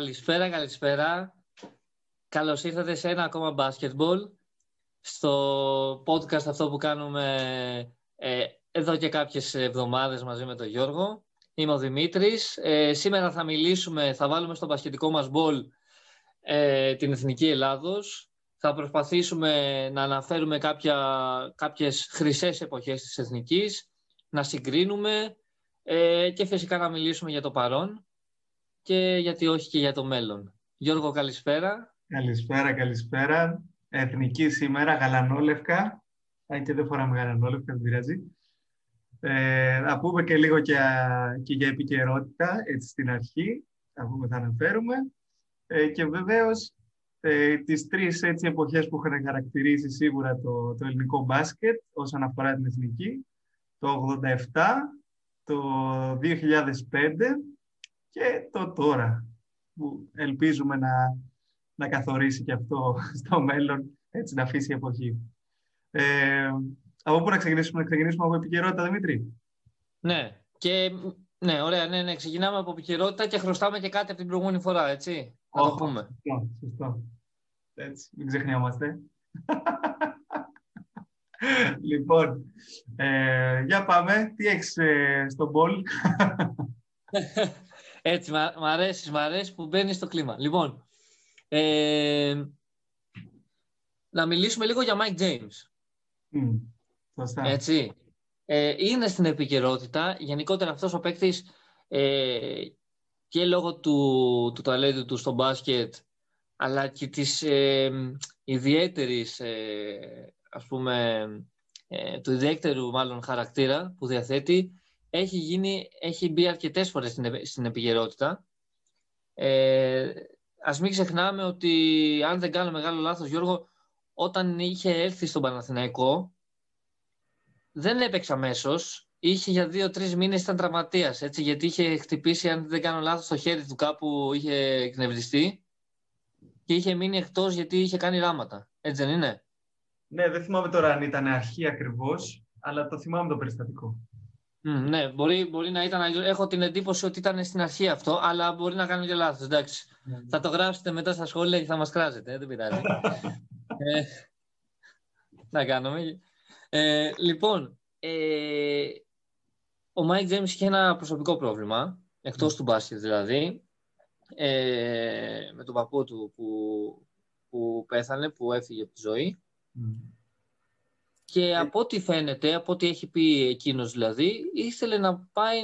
Καλησπέρα, καλησπέρα. Καλώς ήρθατε σε ένα ακόμα basketball στο podcast αυτό που κάνουμε ε, εδώ και κάποιες εβδομάδες μαζί με τον Γιώργο. Είμαι ο Δημήτρης. Ε, σήμερα θα μιλήσουμε, θα βάλουμε στο μπασκετικό μας μπολ ε, την Εθνική Ελλάδος. Θα προσπαθήσουμε να αναφέρουμε κάποια, κάποιες χρυσές εποχές της Εθνικής, να συγκρίνουμε ε, και φυσικά να μιλήσουμε για το παρόν και γιατί όχι και για το μέλλον. Γιώργο, καλησπέρα. Καλησπέρα, καλησπέρα. Εθνική σήμερα, γαλανόλευκα. Αν και δεν φοράμε γαλανόλευκα, δεν πειράζει. Ε, θα πούμε και λίγο και, και για επικαιρότητα, έτσι στην αρχή. Θα πούμε, θα αναφέρουμε. Ε, και βεβαίως ε, τις τρεις έτσι, εποχές που έχουν χαρακτηρίσει σίγουρα το, το ελληνικό μπάσκετ όσον αφορά την εθνική. Το 87, το 2005 και το τώρα που ελπίζουμε να, να καθορίσει και αυτό στο μέλλον, έτσι να αφήσει η εποχή. Ε, από πού να ξεκινήσουμε, να ξεκινήσουμε από επικαιρότητα, Δημήτρη; Ναι, και ναι, ωραία, ναι, ναι, ξεκινάμε από επικαιρότητα και χρωστάμε και κάτι από την προηγούμενη φορά, έτσι. Να το πούμε. Σωστό, σωστό. Έτσι, μην ξεχνιόμαστε. λοιπόν, ε, για πάμε. Τι έχεις ε, στον πόλ. Έτσι, μ' αρέσεις, μ' αρέσει που μπαίνεις στο κλίμα. Λοιπόν, ε, να μιλήσουμε λίγο για Mike James. Mm, Έτσι. Ε, είναι στην επικαιρότητα. Γενικότερα αυτός ο παίκτης ε, και λόγω του, του ταλέντου του στο μπάσκετ αλλά και της ε, ιδιαίτερης, ε, ας πούμε, ε, του ιδιαίτερου μάλλον χαρακτήρα που διαθέτει έχει, γίνει, έχει μπει αρκετές φορές στην, στην επικαιρότητα. Ε, ας μην ξεχνάμε ότι, αν δεν κάνω μεγάλο λάθος, Γιώργο, όταν είχε έρθει στον Παναθηναϊκό, δεν έπαιξε αμέσως. Είχε για δύο-τρεις μήνες ήταν τραυματίας. Γιατί είχε χτυπήσει, αν δεν κάνω λάθος, το χέρι του κάπου είχε εκνευριστεί και είχε μείνει εκτός γιατί είχε κάνει ράμματα. Έτσι δεν είναι; Ναι, δεν θυμάμαι τώρα αν ήταν αρχή ακριβώς, αλλά το θυμάμαι το περιστατικό ναι, μπορεί, μπορεί να ήταν. Έχω την εντύπωση ότι ήταν στην αρχή αυτό, αλλά μπορεί να κάνω και λάθος. Εντάξει. Ναι. Θα το γράψετε μετά στα σχόλια και θα μας κράζετε. Δεν πειράζει. ε, να κάνουμε. Ε, λοιπόν, ε, ο Μάικ Τζέιμς είχε ένα προσωπικό πρόβλημα, εκτός του μπάσκετ δηλαδή, ε, με τον παππού του που, που πέθανε, που έφυγε από τη ζωή. Και ε. από ό,τι φαίνεται, από ό,τι έχει πει εκείνος δηλαδή, ήθελε να πάει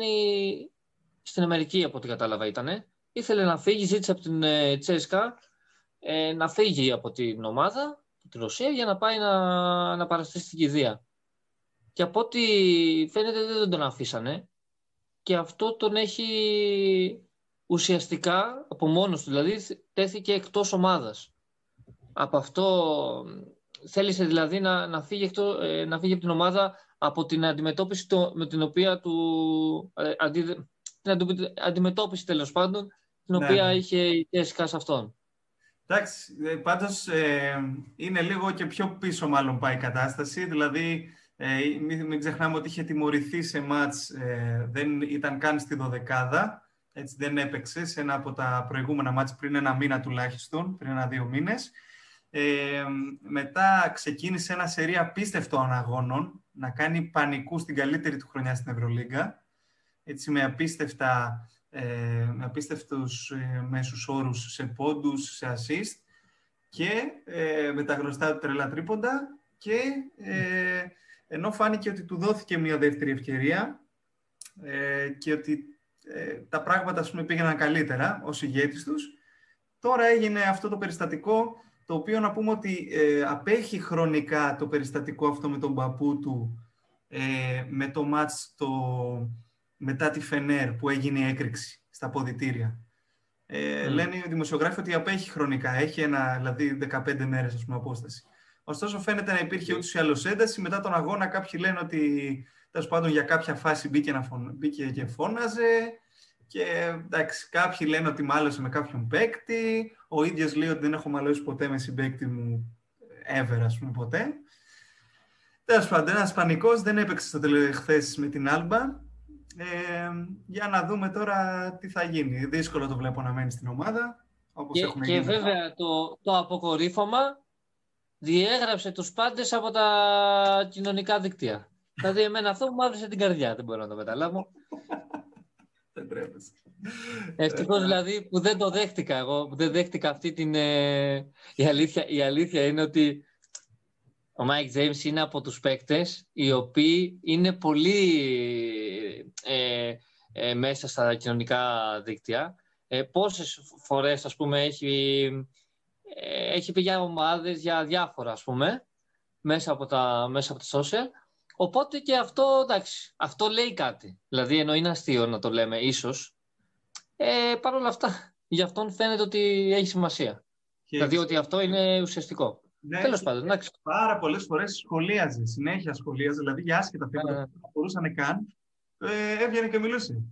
στην Αμερική, από ό,τι κατάλαβα ήταν. Ήθελε να φύγει, ζήτησε από την ε, Τσέσκα ε, να φύγει από την ομάδα, από την Ρωσία, για να πάει να, να παραστεί στην κηδεία. Και από ό,τι φαίνεται δεν τον αφήσανε. Και αυτό τον έχει ουσιαστικά, από μόνος του δηλαδή, τέθηκε εκτός ομάδας. Από αυτό θέλησε δηλαδή να, να, φύγει, εκτό, ε, να φύγει από την ομάδα από την αντιμετώπιση το, με την οποία του... Ε, αντι, την αντιμετώπιση τέλος πάντων την ναι, οποία ναι. είχε η Τέσικα σε αυτόν. Εντάξει, ε, πάντως ε, είναι λίγο και πιο πίσω μάλλον πάει η κατάσταση, δηλαδή ε, μην, μην ξεχνάμε ότι είχε τιμωρηθεί σε μάτς, ε, δεν ήταν καν στη δωδεκάδα, έτσι δεν έπαιξε σε ένα από τα προηγούμενα μάτς πριν ένα μήνα τουλάχιστον, πριν ένα-δύο μήνες. Ε, μετά ξεκίνησε ένα σερί απίστευτων αγώνων, να κάνει πανικού στην καλύτερη του χρονιά στην Ευρωλίγκα, έτσι με, απίστευτα, ε, με απίστευτους ε, μέσους όρους σε πόντους, σε assist και ε, με τα γνωστά του τρελά τρίποντα και ε, ενώ φάνηκε ότι του δόθηκε μια δεύτερη ευκαιρία ε, και ότι ε, τα πράγματα ας πούμε, πήγαιναν καλύτερα ως ηγέτης τους, τώρα έγινε αυτό το περιστατικό το οποίο να πούμε ότι ε, απέχει χρονικά το περιστατικό αυτό με τον παππού του ε, με το μάτς το, μετά τη Φενέρ που έγινε η έκρηξη στα ποδητήρια. Ε, mm. Λένε οι δημοσιογράφοι ότι απέχει χρονικά, έχει ένα, δηλαδή 15 μέρες ας πούμε, απόσταση. Ωστόσο φαίνεται να υπήρχε ούτως ή άλλως ένταση. Μετά τον αγώνα κάποιοι λένε ότι τέλος πάντων για κάποια φάση μπήκε, να μπήκε και φώναζε. Και εντάξει, κάποιοι λένε ότι μάλωσε με κάποιον παίκτη. Ο ίδιος λέει ότι δεν έχω μαλώσει ποτέ με συμπαίκτη μου ever, ας πούμε, ποτέ. Τέλος πάντων, ένας πανικός δεν έπαιξε στο χθες με την Άλμπα. Ε, για να δούμε τώρα τι θα γίνει. Δύσκολο το βλέπω να μένει στην ομάδα. όπως Και, έχουν και γίνει. βέβαια το, το αποκορύφωμα διέγραψε τους πάντες από τα κοινωνικά δίκτυα. δηλαδή εμένα αυτό μου άβρισε την καρδιά, δεν μπορώ να το καταλάβω. Δεν τρέπεσαι. Ευτυχώς δηλαδή που δεν το δέχτηκα εγώ, που δεν δέχτηκα αυτή την... ε, Η, αλήθεια, η αλήθεια είναι ότι ο Mike James είναι από τους παίκτες οι οποίοι είναι πολύ ε, ε, μέσα στα κοινωνικά δίκτυα. Ε, πόσες φορές, ας πούμε, έχει, ε, έχει πει για ομάδες, για διάφορα, ας πούμε, μέσα από τα, μέσα από τα social. Οπότε και αυτό, εντάξει, αυτό λέει κάτι. Δηλαδή, ενώ είναι αστείο να το λέμε, ίσως, ε, Παρ' όλα αυτά, για αυτόν φαίνεται ότι έχει σημασία. Και Δηλαδή ότι αυτό είναι ουσιαστικό. ναι, Τέλος πάντων, εντάξει. Πάρα πολλές φορές σχολίαζε, συνέχεια σχολίαζε, δηλαδή για άσχετα θέματα Ναι, ναι. που δεν μπορούσαν καν, ε, έβγαινε και μιλούσε.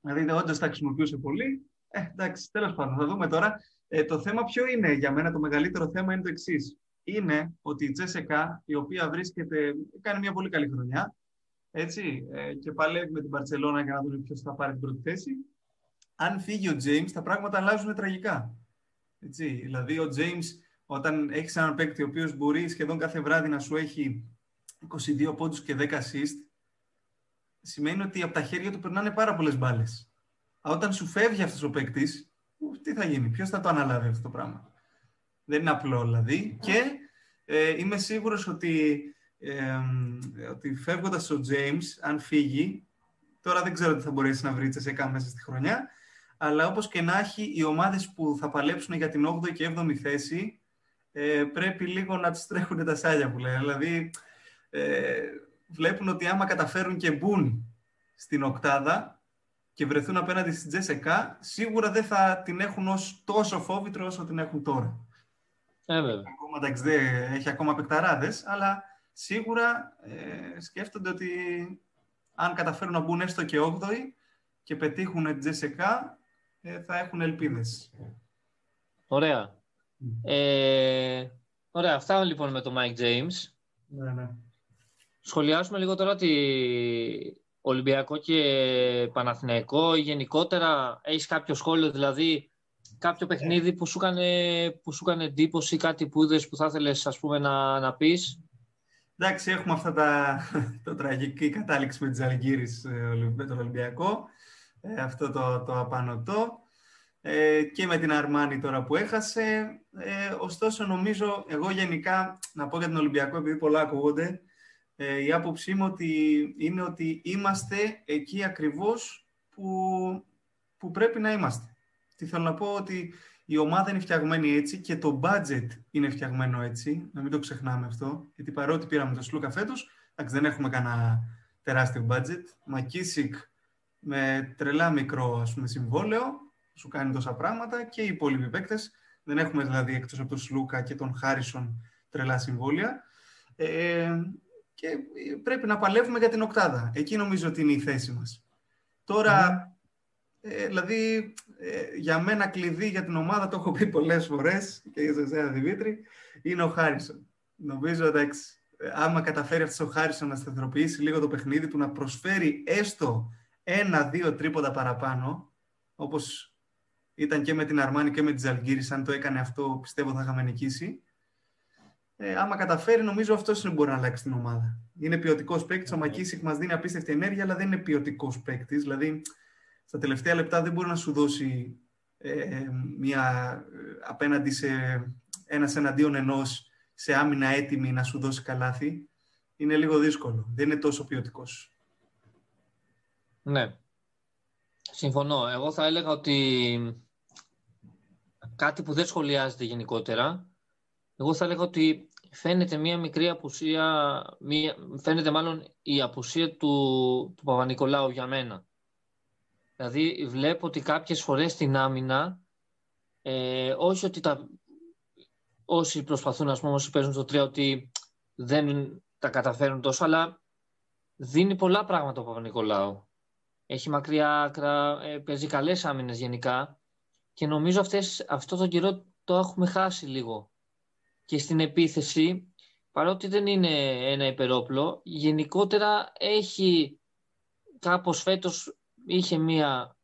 Δηλαδή, όντως τα χρησιμοποιούσε πολύ. Ε, εντάξει, τέλος πάντων, θα δούμε τώρα. Ε, το θέμα ποιο είναι; Για μένα, το μεγαλύτερο θέμα είναι το εξής. Είναι ότι η Τζέσεκα, η οποία βρίσκεται, κάνει μια πολύ καλή χρονιά, έτσι, ε, και παλεύει με την Παρσελώνα για να δούμε ποιος θα πάρει την πρώτη θέση. Αν φύγει ο James, τα πράγματα αλλάζουν τραγικά. Έτσι, δηλαδή, ο James, όταν έχεις έναν παίκτη ο οποίος μπορεί σχεδόν κάθε βράδυ να σου έχει 22 πόντους και 10 assist, σημαίνει ότι από τα χέρια του περνάνε πάρα πολλές μπάλες. Όταν σου φεύγει αυτός ο παίκτης, τι θα γίνει, ποιος θα το αναλάβει αυτό το πράγμα. Δεν είναι απλό δηλαδή. Και ε, είμαι σίγουρος ότι, ε, ότι φεύγοντας ο James, αν φύγει, τώρα δεν ξέρω τι θα μπορέσει να βρει τσεσεκά μέσα στη χρονιά, αλλά όπως και να έχει, οι ομάδες που θα παλέψουν για την 8η και 7η θέση ε, πρέπει λίγο να τους τρέχουν τα σάλια που λένε. Δηλαδή, ε, βλέπουν ότι άμα καταφέρουν και μπουν στην οκτάδα και βρεθούν απέναντι στην Τζέσεκα, σίγουρα δεν θα την έχουν ως τόσο φόβητρο όσο την έχουν τώρα. Ε, βέβαια. Ακόμα, εντάξει, δεν έχει ακόμα παικταράδες, αλλά σίγουρα ε, σκέφτονται ότι αν καταφέρουν να μπουν έστω και 8η και πετύχουν την Τζέσεκα, ε, θα έχουν ελπίδες. Ωραία. Ε, ωραία, αυτά λοιπόν με το Mike James. Ναι, ναι. Σχολιάσουμε λίγο τώρα τη Ολυμπιακό και Παναθηναϊκό. Γενικότερα, έχεις κάποιο σχόλιο, δηλαδή κάποιο παιχνίδι που σου έκανε, που σου έκανε εντύπωση, κάτι που είδες που θα ήθελες ας πούμε να, να πεις; Εντάξει, έχουμε αυτά τα το τραγική κατάληξη με τις Αλγύρης ε, με τον Ολυμπιακό. Ε, αυτό το, το απανωτό. Ε, και με την Αρμάνη τώρα που έχασε. Ε, ωστόσο, νομίζω, εγώ γενικά, να πω για τον Ολυμπιακό, επειδή πολλά ακούγονται, ε, η άποψή μου ότι είναι ότι είμαστε εκεί ακριβώς που, που πρέπει να είμαστε. Τι θέλω να πω ότι η ομάδα είναι φτιαγμένη έτσι και το budget είναι φτιαγμένο έτσι, να μην το ξεχνάμε αυτό, γιατί παρότι πήραμε το Σλούκα φέτος, εντάξει, δεν έχουμε κανένα τεράστιο budget. Μακίσικ με τρελά μικρό ας πούμε, συμβόλαιο, σου κάνει τόσα πράγματα και οι υπόλοιποι παίκτες. Δεν έχουμε δηλαδή εκτός από τον Σλούκα και τον Χάρισον τρελά συμβόλαια. Ε, και πρέπει να παλεύουμε για την οκτάδα. Εκεί νομίζω ότι είναι η θέση μας. Τώρα, ε, δηλαδή, ε, για μένα κλειδί για την ομάδα, το έχω πει πολλές φορές και για εσένα Δημήτρη, είναι ο Χάρισον. Νομίζω, εντάξει, ε, άμα καταφέρει αυτός ο Χάρισον να σταθεροποιήσει λίγο το παιχνίδι του, να προσφέρει έστω ένα-δύο τρίποτα παραπάνω, όπως ήταν και με την Αρμάνη και με τη Ζαλγκύρης, αν το έκανε αυτό, πιστεύω θα είχαμε νικήσει. Ε, άμα καταφέρει, νομίζω αυτός είναι που μπορεί να αλλάξει την ομάδα. Είναι ποιοτικός παίκτης. Ο Μακίσικ μας δίνει απίστευτη ενέργεια, αλλά δεν είναι ποιοτικός παίκτης. Δηλαδή, στα τελευταία λεπτά δεν μπορεί να σου δώσει ε, μια απέναντι σε ένας εναντίον ενός σε άμυνα έτοιμη να σου δώσει καλάθι. Είναι λίγο δύσκολο. Δεν είναι τόσο ποιοτικός. Ναι. Συμφωνώ. Εγώ θα έλεγα ότι κάτι που δεν σχολιάζεται γενικότερα, εγώ θα έλεγα ότι φαίνεται μία μικρή απουσία, μία, φαίνεται μάλλον η απουσία του, του Παπα-Νικολάου για μένα. Δηλαδή βλέπω ότι κάποιες φορές στην άμυνα, ε, όχι ότι τα, όσοι προσπαθούν, ας πούμε, όσοι παίζουν στο 3, ότι δεν τα καταφέρουν τόσο, αλλά δίνει πολλά πράγματα ο Παπα-Νικολάου. Έχει μακριά άκρα, ε, παίζει καλές άμυνες γενικά και νομίζω αυτές, αυτό το καιρό το έχουμε χάσει λίγο. Και στην επίθεση, παρότι δεν είναι ένα υπερόπλο, γενικότερα έχει κάπως φέτος είχε μία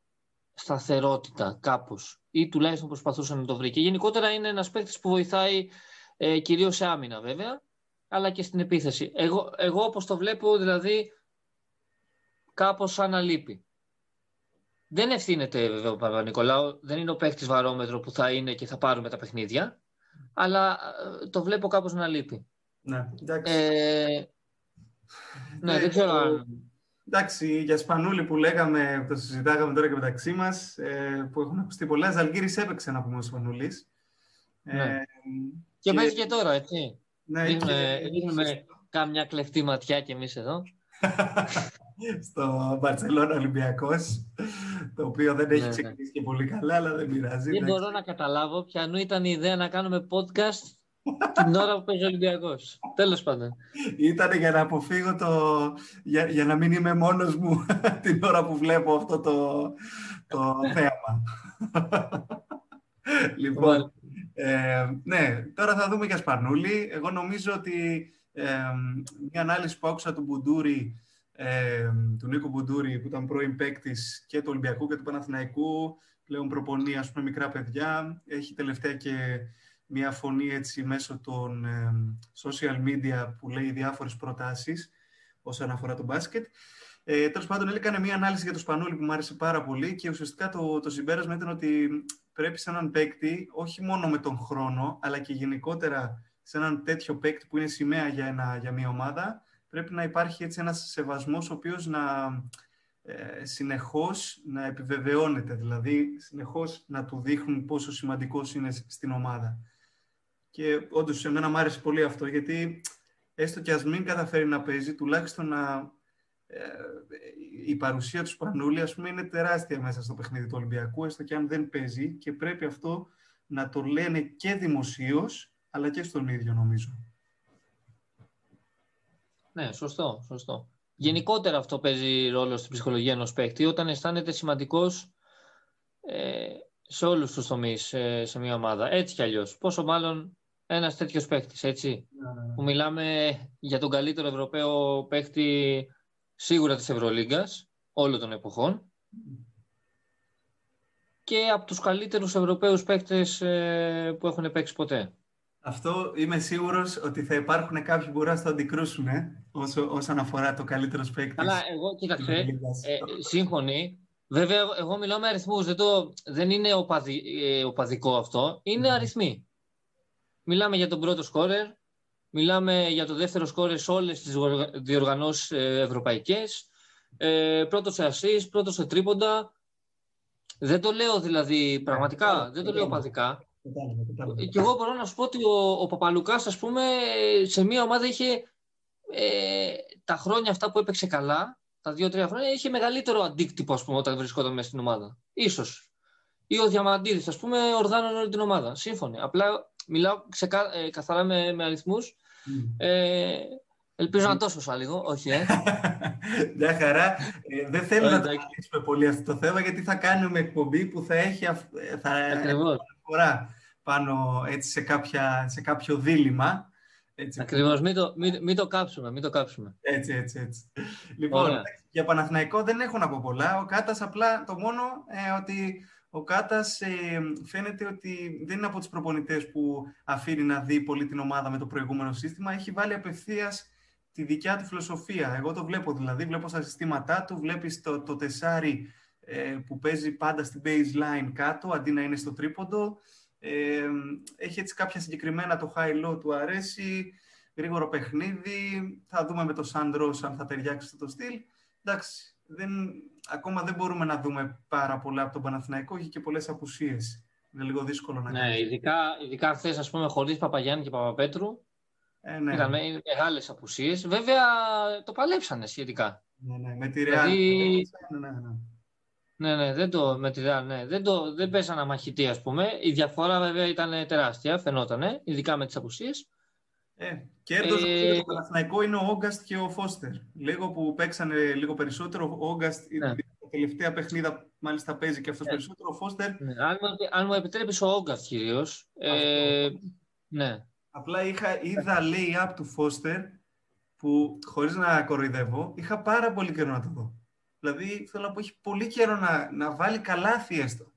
σταθερότητα κάπως. ή τουλάχιστον προσπαθούσε να το βρει. Και γενικότερα είναι ένας παίκτης που βοηθάει ε, κυρίως σε άμυνα βέβαια, αλλά και στην επίθεση. Εγώ, εγώ όπως το βλέπω, δηλαδή κάπως σαν να λείπει. Δεν ευθύνεται βέβαια ο Παπα-Νικολάου, δεν είναι ο παίκτης βαρόμετρο που θα είναι και θα πάρουμε τα παιχνίδια, αλλά ε, το βλέπω κάπως να λείπει. Ναι, εντάξει. Ε, ναι, δεν ξέρω αν... Εντάξει, για Σπανούλη που λέγαμε, το συζητάγαμε τώρα και μεταξύ μας, ε, που έχουν ακουστεί πολλά, Ζαλγκύρη έπαιξε να πούμε ο Σπανούλη. Ναι. Ε, και, και παίζει και τώρα, έτσι. Ναι, δίνουμε, και... δίνουμε κάμια κλεφτή ματιά κι εμείς εδώ. στο Μπαρσελόνα Ολυμπιακός. Το οποίο δεν έχει ναι, ναι. ξεκινήσει και πολύ καλά, αλλά δεν πειράζει. Δεν μπορώ να καταλάβω ποιανού ήταν η ιδέα να κάνουμε podcast την ώρα που παίζει ο Ολυμπιακός. Τέλος πάντων. Ήταν για να αποφύγω το. Για, για να μην είμαι μόνος μου την ώρα που βλέπω αυτό το, το θέαμα. λοιπόν. Ε, ναι, τώρα θα δούμε για Σπανούλη. Εγώ νομίζω ότι ε, μια ανάλυση που άκουσα του Μπουντούρη ε, του Νίκο Μπουντούρη, που ήταν πρώην παίκτης και του Ολυμπιακού και του Παναθηναϊκού, πλέον προπονεί ας πούμε, μικρά παιδιά. Έχει τελευταία και μια φωνή έτσι μέσω των ε, social media που λέει διάφορες προτάσεις όσον αφορά το μπάσκετ. Ε, Τέλος πάντων, έκανε μια ανάλυση για το Σπανούλη που μου άρεσε πάρα πολύ και ουσιαστικά το, το συμπέρασμα ήταν ότι πρέπει σε έναν παίκτη, όχι μόνο με τον χρόνο, αλλά και γενικότερα σε έναν τέτοιο παίκτη που είναι σημαία για, ένα, για μια ομάδα, πρέπει να υπάρχει έτσι ένας σεβασμός ο οποίος να ε, συνεχώς να επιβεβαιώνεται, δηλαδή συνεχώς να του δείχνουν πόσο σημαντικός είναι στην ομάδα. Και όντως σε μένα μου άρεσε πολύ αυτό, γιατί έστω και ας μην καταφέρει να παίζει, τουλάχιστον να, ε, η παρουσία τους Σπανούλη ας πούμε, είναι τεράστια μέσα στο παιχνίδι του Ολυμπιακού, έστω και αν δεν παίζει και πρέπει αυτό να το λένε και δημοσίως, αλλά και στον ίδιο νομίζω. Ναι, σωστό, σωστό. Γενικότερα αυτό παίζει ρόλο στην ψυχολογία ενός παίκτη όταν αισθάνεται σημαντικός ε, σε όλους τους τομείς ε, σε μια ομάδα. Έτσι κι αλλιώς. Πόσο μάλλον ένας τέτοιος παίκτης, έτσι. Ναι, ναι, ναι. Που μιλάμε για τον καλύτερο Ευρωπαίο παίκτη σίγουρα της Ευρωλίγκας όλων των εποχών και από τους καλύτερους Ευρωπαίους παίκτες ε, που έχουν παίξει ποτέ. Αυτό είμαι σίγουρος ότι θα υπάρχουν κάποιοι που μπορούν να το αντικρούσουν ε, όσο, όσον αφορά το καλύτερος παίκτης. Αλλά εγώ, κοίταξε, ε, σύμφωνοι. Βέβαια, εγώ μιλάω με αριθμούς. Δεν, δεν είναι οπαδι, ε, οπαδικό αυτό. Είναι mm. αριθμοί. Μιλάμε για τον πρώτο σκόρερ. Μιλάμε για το δεύτερο σκόρερ σε όλες τις διοργανώσεις ε, ευρωπαϊκές. Ε, πρώτος σε ασή, πρώτος σε τρίποντα. Δεν το λέω δηλαδή πραγματικά, δεν το λέω οπαδικά. Και εγώ μπορώ να σου πω ότι ο, ο Παπαλουκάς, ας πούμε, σε μια ομάδα είχε ε, τα χρόνια αυτά που έπαιξε καλά, τα δύο-τρία χρόνια, είχε μεγαλύτερο αντίκτυπο, ας πούμε, όταν βρισκόταν μέσα στην ομάδα. Ίσως. Ή ο Διαμαντίδης, ας πούμε, οργάνωνε όλη την ομάδα. Σύμφωνοι. Απλά μιλάω ξεκα... ε, καθαρά με, με αριθμούς. Mm. Ε, ελπίζω να το σώσα λίγο, όχι, ε. Μια χαρά. Ε, δεν θέλω να το αναλύσουμε πολύ αυτό το θέμα, γιατί θα κάνουμε εκπομπή που θα έχει... Θα... Ακριβώς πάνω έτσι, σε, κάποια, σε κάποιο δίλημα. Έτσι, Ακριβώς, μην το, μην, μην, το κάψουμε, μην το κάψουμε. Έτσι, έτσι, έτσι. Λοιπόν, για Παναθηναϊκό δεν έχω να πω πολλά. Ο Κάτας απλά το μόνο ε, ότι ο Κάτας ε, φαίνεται ότι δεν είναι από τους προπονητές που αφήνει να δει πολύ την ομάδα με το προηγούμενο σύστημα. Έχει βάλει απευθείας τη δικιά του φιλοσοφία. Εγώ το βλέπω δηλαδή, βλέπω στα συστήματά του, βλέπεις το, το τεσάρι ε, που παίζει πάντα στην baseline κάτω, αντί να είναι στο τρίποντο. Ε, έχει έτσι κάποια συγκεκριμένα το high-low του αρέσει, γρήγορο παιχνίδι. Θα δούμε με το Sandros αν θα ταιριάξει το στυλ. Εντάξει, δεν, ακόμα δεν μπορούμε να δούμε πάρα πολλά από τον Παναθηναϊκό. Έχει και πολλές απουσίες. Είναι λίγο δύσκολο να Ναι, ειδικά, ειδικά χθες, ας πούμε, χωρίς Παπαγιάννη και Παπαπέτρου. Ε, ναι. Ήταν μεγάλες απουσίες. Βέβαια, το παλέψανε σχετικά. Ναι, ναι, με τη δηλαδή... ναι, ναι, ναι. Ναι, ναι, δεν το, με τη ναι. Δεν, το, δεν πέσανε μαχητή, ας πούμε. Η διαφορά βέβαια ήταν τεράστια, φαινόταν, ειδικά με τις απουσίες. Ε, κέρδος ε, το Παναθηναϊκό είναι ο Όγκαστ και ο Φώστερ. Λίγο που παίξανε λίγο περισσότερο, ο Όγκαστ ναι. τα τελευταία παιχνίδα μάλιστα παίζει και αυτός ναι. περισσότερο, ο Φώστερ... Ναι. Αν, αν μου επιτρέπεις ο Όγκαστ κυρίως. Ε, ναι. Απλά είχα, είδα lay-up του Φώστερ που, χωρίς να κοροϊδεύω, είχα πάρα πολύ καιρό να το δω. Δηλαδή, θέλω να πω, έχει πολύ καιρό να, να βάλει καλάθι έστω.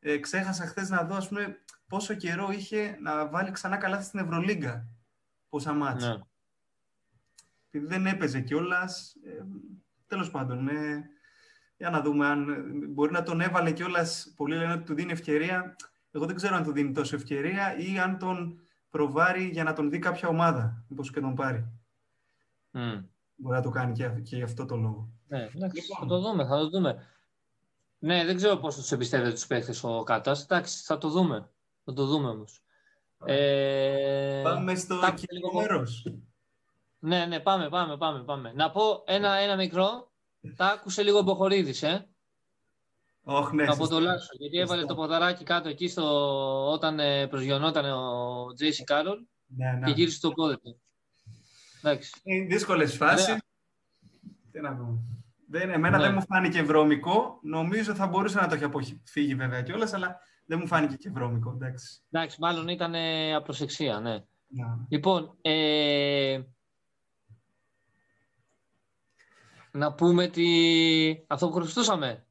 ε, ξέχασα χθες να δω, ας πούμε, πόσο καιρό είχε να βάλει ξανά καλάθι στην Ευρωλίγκα. Πόσα μάτια. Ναι. Επειδή δεν έπαιζε κιόλας. Ε, Τέλος πάντων, ε, για να δούμε αν μπορεί να τον έβαλε κιόλας. Πολλοί λένε ότι του δίνει ευκαιρία. Εγώ δεν ξέρω αν του δίνει τόσο ευκαιρία ή αν τον προβάρει για να τον δει κάποια ομάδα. Μήπως και τον πάρει. Mm. Μπορεί να το κάνει και, και γι' αυτό το λόγο. Ναι, λοιπόν. θα το δούμε, θα το δούμε. Ναι, δεν ξέρω πώς τους εμπιστεύεται τους παίχτες ο Κάτας. Εντάξει, θα το δούμε. Θα το δούμε όμως. Ε... Πάμε στο λίγο μέρος. Ναι, ναι, πάμε, πάμε, πάμε, πάμε. Να πω ένα, ένα μικρό. Τα άκουσε λίγο ο Μποχορίδης, ε. Όχι, ναι, από το Λάσο, γιατί έβαλε το ποδαράκι κάτω εκεί στο, όταν ε, προσγειωνόταν ο Τζέισι Κάρολ ναι, ναι. και γύρισε το πόδι του. Είναι δύσκολες φάσεις. Τι να πω. Δεν, εμένα ναι. δεν μου φάνηκε βρώμικο. Νομίζω θα μπορούσε να το έχει αποφύγει βέβαια κιόλας, αλλά δεν μου φάνηκε και βρώμικο. Εντάξει, εντάξει μάλλον ήταν ε, απροσεξία, ναι. Λοιπόν, ε, να πούμε τι... αυτό που χρωστούσαμε.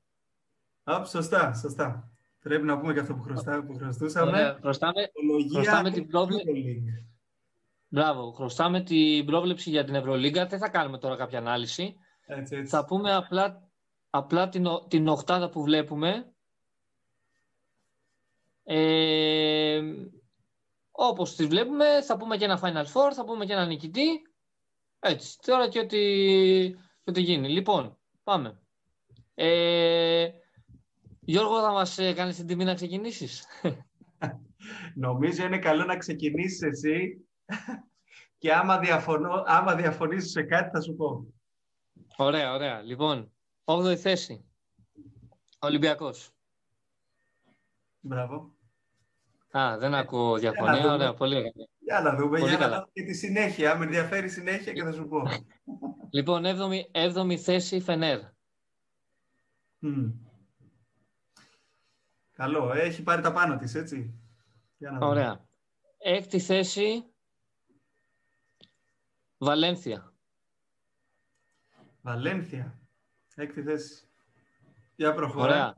Α, σωστά, σωστά. Πρέπει να πούμε και αυτό που, χρωστά, που χρωστούσαμε. Ωραία, χρωστάμε, χρωστάμε την πρόβληση. Μπράβο, χρωστάμε την πρόβλεψη για την Ευρωλίγκα. Δεν θα κάνουμε τώρα κάποια ανάλυση. Έτσι, έτσι. Θα πούμε απλά, απλά την, την οχτάδα που βλέπουμε. Ε, όπως τις βλέπουμε, θα πούμε και ένα Final Four, θα πούμε και ένα νικητή. Έτσι, τώρα και ό,τι, ό,τι γίνει. Λοιπόν, πάμε. Ε, Γιώργο, θα μας ε, κάνεις την τιμή να ξεκινήσεις; Νομίζω είναι καλό να ξεκινήσεις εσύ και άμα, διαφωνώ, άμα διαφωνήσεις σε κάτι θα σου πω. Ωραία, ωραία. Λοιπόν, 8η θέση. Ολυμπιακός. Μπράβο. Α, δεν ακούω διαφωνία. Ωραία, πολύ ωραία. Για να δούμε, πολύ για καλά. να δούμε και τη συνέχεια. Με ενδιαφέρει συνέχεια και θα σου πω. λοιπόν, 7η, 7η θέση Φενέρ. Mm. Καλό, έχει πάρει τα πάνω της, έτσι. Για να Ωραία. Έκτη θέση Βαλένθια. Βαλένθια. Έκτη θέση. Για προχωρά. Ωραία.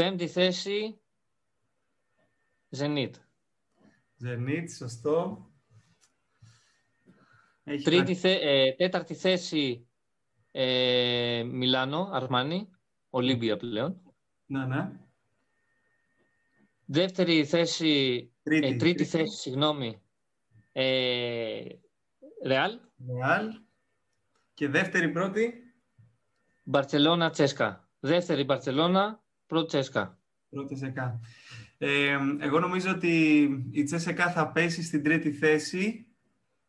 Πέμπτη θέση. Ζενίτ. Ζενίτ, σωστό. Τρίτη θε, ε, τέταρτη θέση ε, Μιλάνο, Αρμάνι, Ολύμπια πλέον. Ναι, ναι. Δεύτερη θέση Τρίτη, ε, τρίτη, θέση, συγγνώμη. Ε, Ρεάλ. Ρεάλ. Και δεύτερη πρώτη. Μπαρτσελώνα Τσέσκα. Δεύτερη Μπαρτσελώνα, πρώτη Τσέσκα. Πρώτη Τσέσκα. Ε, εγώ νομίζω ότι η Τσέσκα θα πέσει στην τρίτη θέση.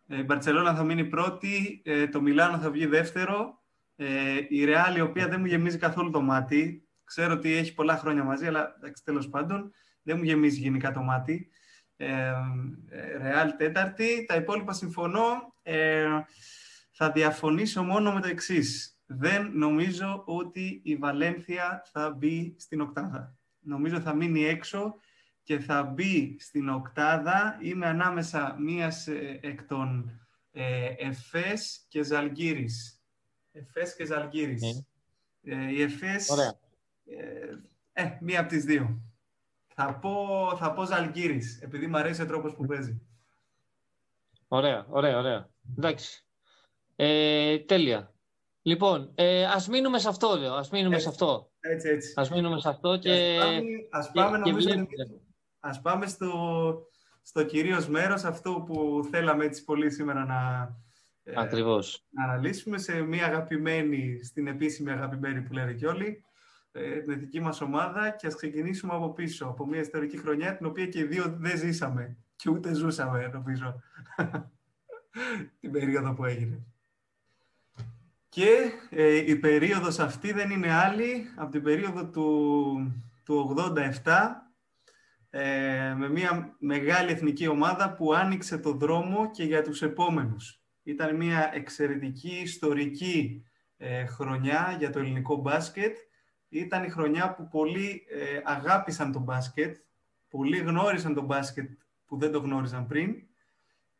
Ε, η Μπαρτσελώνα θα μείνει πρώτη. Ε, το Μιλάνο θα βγει δεύτερο. Ε, η Ρεάλ, η οποία δεν μου γεμίζει καθόλου το μάτι. Ξέρω ότι έχει πολλά χρόνια μαζί, αλλά τέλος πάντων δεν μου γεμίζει γενικά το μάτι. Ρεάλ τέταρτη. Τα υπόλοιπα συμφωνώ. Ε, θα διαφωνήσω μόνο με το εξής. Δεν νομίζω ότι η Βαλένθια θα μπει στην οκτάδα. Νομίζω θα μείνει έξω και θα μπει στην οκτάδα. Είμαι ανάμεσα μίας ε, εκ των ε, Εφές και Ζαλγκύρης. Εφές και Ζαλγκύρης. Ναι. Ε, η Εφές... Ε, ε, μία από τις δύο. Θα πω, θα πω Ζαλγκύρης, επειδή μου αρέσει ο τρόπος που παίζει. Ωραία, ωραία, ωραία. Εντάξει. Ε, τέλεια. Λοιπόν, ε, ας μείνουμε σε αυτό, λέω. Ας μείνουμε έτσι, σε αυτό. Έτσι, έτσι. Ας μείνουμε σε αυτό και... Ας πάμε, ας πάμε, ας πάμε στο, στο κυρίως μέρος, αυτό που θέλαμε έτσι πολύ σήμερα να, ε, Ακριβώς. να αναλύσουμε σε μια αγαπημένη, στην επίσημη αγαπημένη που λένε και όλοι, ε, την εθνική μας ομάδα και ας ξεκινήσουμε από πίσω, από μια ιστορική χρονιά την οποία και οι δύο δεν ζήσαμε και ούτε ζούσαμε νομίζω την περίοδο που έγινε. Και ε, η περίοδος αυτή δεν είναι άλλη από την περίοδο του, του 87 ε, με μια μεγάλη εθνική ομάδα που άνοιξε το δρόμο και για τους επόμενους. Ήταν μια εξαιρετική ιστορική ε, χρονιά για το ελληνικό μπάσκετ ήταν η χρονιά που πολλοί ε, αγάπησαν τον μπάσκετ, πολλοί γνώρισαν τον μπάσκετ που δεν το γνώριζαν πριν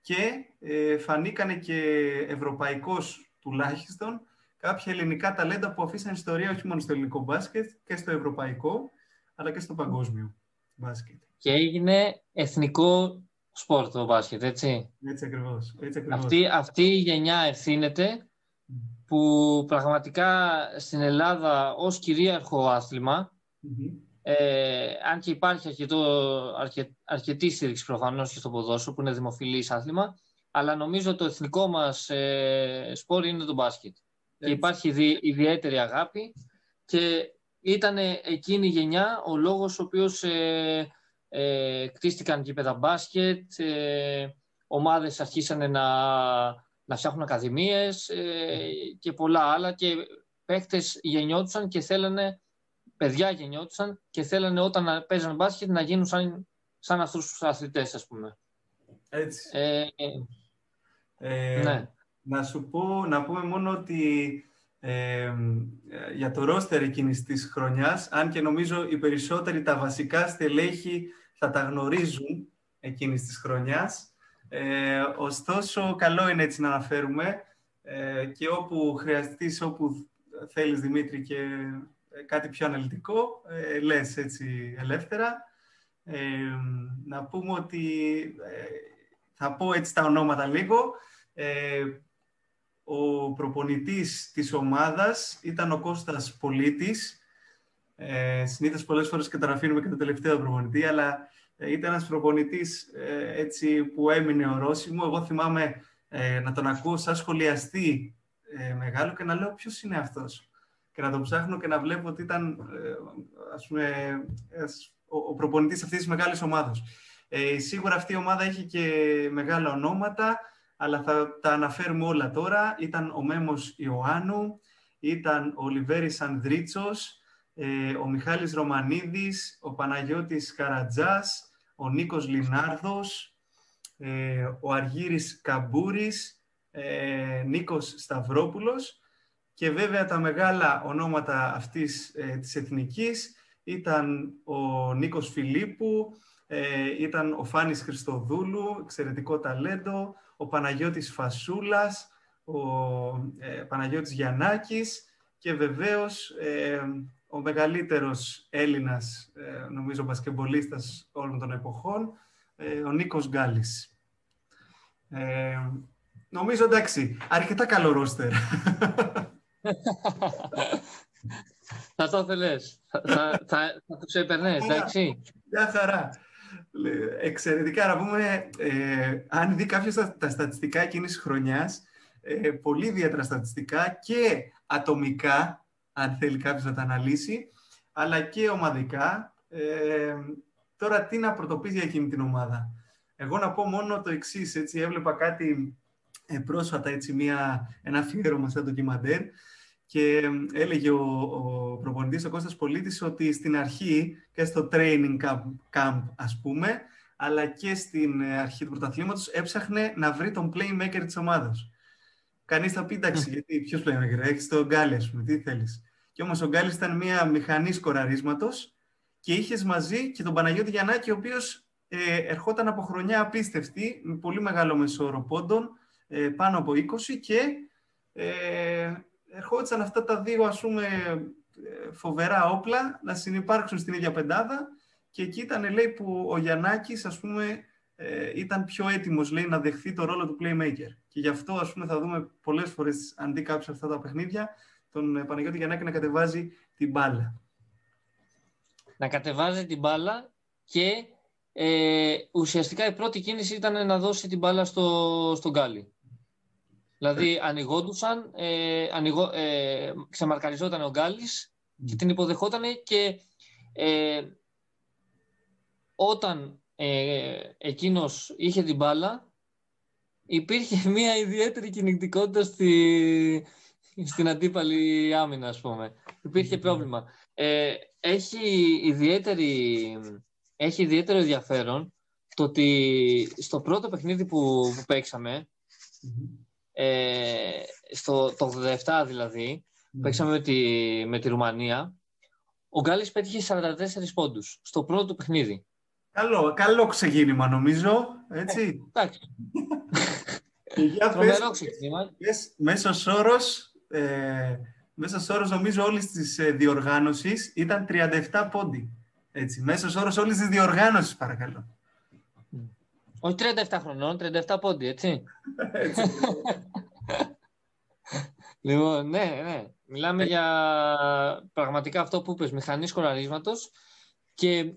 και ε, φανήκανε και ευρωπαϊκός τουλάχιστον κάποια ελληνικά ταλέντα που αφήσαν ιστορία όχι μόνο στο ελληνικό μπάσκετ και στο ευρωπαϊκό, αλλά και στο παγκόσμιο μπάσκετ. Και έγινε εθνικό σπορ το μπάσκετ, έτσι; Έτσι ακριβώς. Έτσι ακριβώς. Αυτή, αυτή η γενιά ευθύνεται που πραγματικά στην Ελλάδα ως κυρίαρχο άθλημα, ε, αν και υπάρχει αρκετό, αρκε, αρκετή στήριξη προφανώς και στο ποδόσφαιρο που είναι δημοφιλής άθλημα, αλλά νομίζω το εθνικό μας ε, σπορ είναι το μπάσκετ. Και υπάρχει δι, ιδιαίτερη αγάπη και ήταν εκείνη η γενιά ο λόγος ο οποίος ε, ε, κτίστηκαν γήπεδα μπάσκετ, ε, ομάδες αρχίσανε να, να φτιάχνουν ακαδημίες ε, και πολλά άλλα και παίχτες γεννιόντουσαν και θέλανε, παιδιά γεννιόντουσαν και θέλανε όταν παίζαν μπάσκετ να γίνουν σαν, σαν αυτούς τους αθλητές, ας πούμε. Έτσι. Ε, Ε, ναι. Να σου πω, να πούμε μόνο ότι ε, για το ρόστερ εκείνης της χρονιάς, αν και νομίζω οι περισσότεροι τα βασικά στελέχη θα τα γνωρίζουν εκείνης της χρονιάς, ε, ωστόσο καλό είναι έτσι να αναφέρουμε ε, και όπου χρειαστείς, όπου θέλεις Δημήτρη και ε, κάτι πιο αναλυτικό, ε, λες έτσι ελεύθερα. Ε, να πούμε ότι ε, θα πω έτσι τα ονόματα λίγο. Ε, ο προπονητής της ομάδας ήταν ο Κώστας Πολίτης. Ε, συνήθως πολλές φορές καταραφήνουμε και το τελευταίο προπονητή, αλλά ε, ήταν ένας προπονητής ε, έτσι, που έμεινε ορόσημο. Εγώ θυμάμαι ε, να τον ακούω σαν σχολιαστή ε, μεγάλο και να λέω ποιος είναι αυτός; Και να τον ψάχνω και να βλέπω ότι ήταν ε, ας πούμε, ο, ο προπονητής αυτής της μεγάλης ομάδας. Ε, σίγουρα αυτή η ομάδα είχε και μεγάλα ονόματα, αλλά θα τα αναφέρουμε όλα τώρα. Ήταν ο Μέμος Ιωάννου, ήταν ο Λιβέρης Ανδρίτσος, ε, ο Μιχάλης Ρωμανίδης, ο Παναγιώτης Καρατζάς, ο Νίκος Λινάρδος, ε, ο Αργύρης Καμπούρης, ε, Νίκος Σταυρόπουλος και βέβαια τα μεγάλα ονόματα αυτής ε, της εθνικής ήταν ο Νίκος Φιλίππου, ε, ήταν ο Φάνης Χριστοδούλου, εξαιρετικό ταλέντο, ο Παναγιώτης Φασούλας, ο ε, Παναγιώτης Γιαννάκης και βεβαίως ε, ο μεγαλύτερος Έλληνας, ε, νομίζω, μπασκεμπολίστας όλων των εποχών, ε, ο Νίκος Γκάλης. Ε, νομίζω, εντάξει, αρκετά καλό ρόστερ. θα το ήθελες. θα, θα, θα, θα το ξεπερνές, εντάξει. Μια χαρά. Εξαιρετικά. Να πούμε, ε, αν δει κάποιος τα, τα στατιστικά εκείνης της χρονιάς, ε, πολύ ιδιαίτερα στατιστικά και ατομικά, αν θέλει κάποιος να τα αναλύσει, αλλά και ομαδικά. Ε, τώρα, τι να πρωτοποιήσει για εκείνη την ομάδα. Εγώ να πω μόνο το εξής έτσι, έβλεπα κάτι ε, πρόσφατα, έτσι, μια, ένα αφιέρωμα σαν ντοκιμαντέρ, και έλεγε ο, ο προπονητής, ο Κώστας Πολίτης, ότι στην αρχή και στο training camp, camp, ας πούμε, αλλά και στην αρχή του πρωταθλήματος, έψαχνε να βρει τον playmaker της ομάδας. Κανείς θα πει, εντάξει, γιατί ποιος playmaker, έχεις τον Γκάλι, ας πούμε, τι θέλεις. Και όμως ο Γκάλης ήταν μια μηχανή σκοραρίσματος και είχες μαζί και τον Παναγιώτη Γιαννάκη, ο οποίος ε, ερχόταν από χρονιά απίστευτη, με πολύ μεγάλο μεσόωρο πόντων, ε, πάνω από 20 και ε, ερχόντουσαν αυτά τα δύο ας πούμε φοβερά όπλα να συνεπάρξουν στην ίδια πεντάδα και εκεί ήταν λέει που ο Γιαννάκης ας πούμε ήταν πιο έτοιμος λέει να δεχθεί το ρόλο του playmaker και γι' αυτό ας πούμε θα δούμε πολλές φορές αντί κάποιος αυτά τα παιχνίδια τον Παναγιώτη Γιαννάκη να κατεβάζει την μπάλα. Να κατεβάζει την μπάλα και ε, ουσιαστικά η πρώτη κίνηση ήταν να δώσει την μπάλα στο, στον Γκάλι. Δηλαδή ανοιγόντουσαν, ε, ανοιγό, ε, ξεμαρκαριζόταν ο Γκάλης και την υποδεχόταν και ε, όταν ε, εκείνος είχε την μπάλα υπήρχε μια ιδιαίτερη κινητικότητα στη, στην αντίπαλη άμυνα, ας πούμε. Υπήρχε πρόβλημα. Ε, έχει, ιδιαίτερη, έχει ιδιαίτερο ενδιαφέρον το ότι στο πρώτο παιχνίδι που, που παιξαμε ε, στο, το 87 δηλαδή, παίξαμε με τη, με τη Ρουμανία, ο Γκάλης πέτυχε 44 πόντους στο πρώτο παιχνίδι. Καλό, καλό ξεκίνημα νομίζω, έτσι. Εντάξει. Και για Τρομερό ξεκίνημα. Μέσος όρος ε, μέσος όρος νομίζω όλης της ε, διοργάνωσης ήταν 37 πόντι. Έτσι, μέσος όρος όλης της διοργάνωσης, παρακαλώ. Όχι 37 χρονών, 37 πόντι, έτσι. έτσι. λοιπόν, ναι, ναι. Μιλάμε για πραγματικά αυτό που είπες, μηχανής σκοραρίσματος και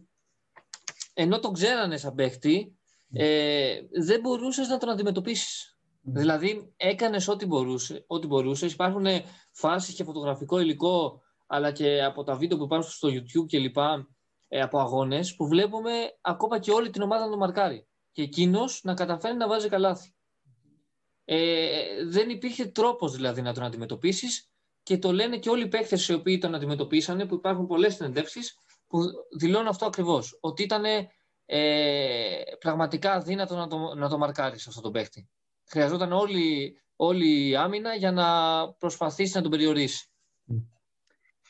ενώ τον ξέρανε σαν παίχτη, ε, δεν μπορούσες να τον αντιμετωπίσεις. Δηλαδή, έκανες ό,τι μπορούσε, ό,τι μπορούσες. Υπάρχουν φάσεις και φωτογραφικό υλικό, αλλά και από τα βίντεο που υπάρχουν στο YouTube και λοιπά, ε, από αγώνες, που βλέπουμε ακόμα και όλη την ομάδα να τον μαρκάρει. Και εκείνος να καταφέρει να βάζει καλάθι. Ε, δεν υπήρχε τρόπος δηλαδή να τον αντιμετωπίσεις και το λένε και όλοι οι παίκτες οι οποίοι τον αντιμετωπίσανε, που υπάρχουν πολλές συνεντεύξεις, που δηλώνουν αυτό ακριβώς, ότι ήταν ε, πραγματικά αδύνατο να το, να το μαρκάρεις αυτό τον παίκτη. Χρειαζόταν όλη, όλη η άμυνα για να προσπαθήσει να τον περιορίσει. Ε,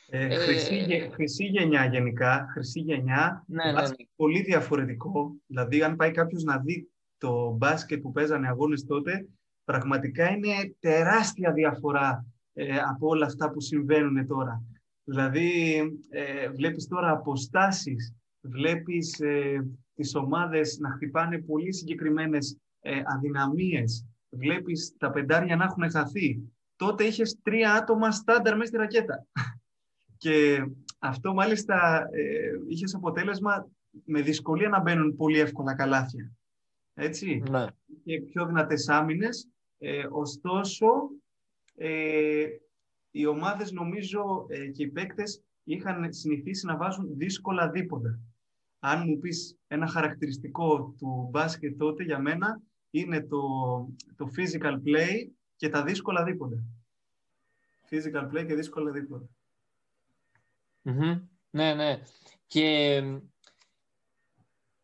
ε, χρυσή, χρυσή γενιά γενικά, χρυσή γενιά, ναι, ναι, ναι. πολύ διαφορετικό. Δηλαδή, αν πάει κάποιος να δει το μπάσκετ που παίζανε αγώνες τότε, πραγματικά είναι τεράστια διαφορά ε, από όλα αυτά που συμβαίνουν τώρα. Δηλαδή, ε, βλέπεις τώρα αποστάσεις, βλέπεις ε, τις ομάδες να χτυπάνε πολύ συγκεκριμένες ε, αδυναμίες, βλέπεις τα πεντάρια να έχουν χαθεί. Τότε είχες τρία άτομα στάνταρ μέσα στη ρακέτα. Και αυτό μάλιστα ε, είχες αποτέλεσμα με δυσκολία να μπαίνουν πολύ εύκολα καλάθια. Έτσι; Ναι. Και πιο δυνατές άμυνες. Ε, ωστόσο, ε, οι ομάδες νομίζω ε, και οι παίκτες είχαν συνηθίσει να βάζουν δύσκολα δίποντα. Αν μου πεις ένα χαρακτηριστικό του μπάσκετ τότε για μένα είναι το, το physical play και τα δύσκολα δίποντα. Physical play και δύσκολα δίποντα. Ναι, ναι. Και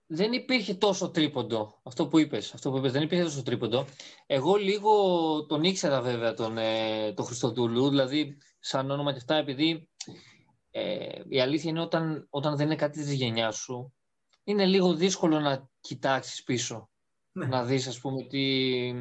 δεν υπήρχε τόσο τρίποντο. Αυτό που είπες, αυτό που είπες, δεν υπήρχε τόσο τρίποντο. Εγώ λίγο τον ήξερα βέβαια τον, ε, τον Χριστοδούλου, δηλαδή σαν όνομα και αυτά, επειδή ε, η αλήθεια είναι όταν, όταν δεν είναι κάτι της γενιάς σου, είναι λίγο δύσκολο να κοιτάξεις πίσω. Ναι. Να δεις, ας πούμε, τι,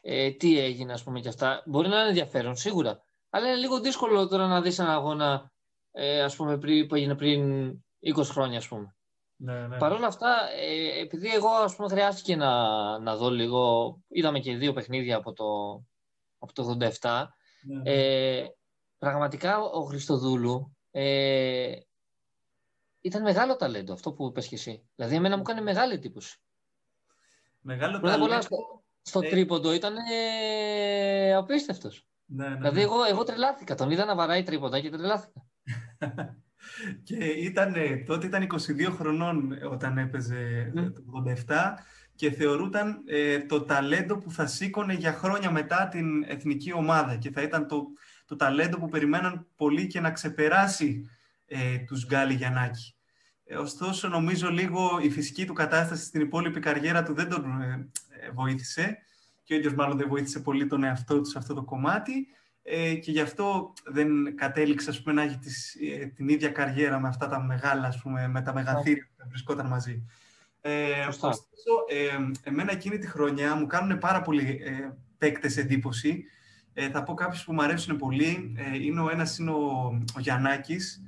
ε, τι έγινε, ας πούμε, και αυτά. Μπορεί να είναι ενδιαφέρον, σίγουρα. Αλλά είναι λίγο δύσκολο τώρα να δεις ένα αγώνα ε, ας πούμε, πριν, που έγινε πριν 20 χρόνια, ας πούμε. Ναι, ναι. Παρ' όλα αυτά, ε, επειδή εγώ ας πούμε, χρειάστηκε να, να δω λίγο, είδαμε και δύο παιχνίδια από το, από το 87, ναι, ναι. Ε, πραγματικά ο Χριστοδούλου ε, ήταν μεγάλο ταλέντο, αυτό που είπες και εσύ. Δηλαδή, εμένα μου έκανε μεγάλη εντύπωση. Μεγάλο ταλέντο. Πολλά στο, στο ε... τρίποντο ήταν ε, απίστευτος. Ναι, ναι, δηλαδή, εγώ, εγώ τρελάθηκα. Τον είδα να βαράει τρίποντα και τρελάθηκα. και ήταν, τότε ήταν 22 χρονών όταν έπαιζε mm. το 87 και θεωρούταν ε, το ταλέντο που θα σήκωνε για χρόνια μετά την εθνική ομάδα και θα ήταν το, το ταλέντο που περιμέναν πολύ και να ξεπεράσει ε, τους Γκάλι Γιαννάκη. Ε, ωστόσο, νομίζω λίγο η φυσική του κατάσταση στην υπόλοιπη καριέρα του δεν τον ε, βοήθησε και ο ίδιος μάλλον δεν βοήθησε πολύ τον εαυτό του σε αυτό το κομμάτι ε, και γι' αυτό δεν κατέληξε ας πούμε, να έχει ε, την ίδια καριέρα με αυτά τα μεγάλα, ας πούμε, με τα μεγαθύρια που βρισκόταν μαζί. Ε, ωστόσο, ε, εμένα εκείνη τη χρονιά μου κάνουν πάρα πολλοί ε, παίκτες εντύπωση. Ε, θα πω κάποιους που μου αρέσουν πολύ. Ε, είναι ο ένας είναι ο, ο Γιαννάκης,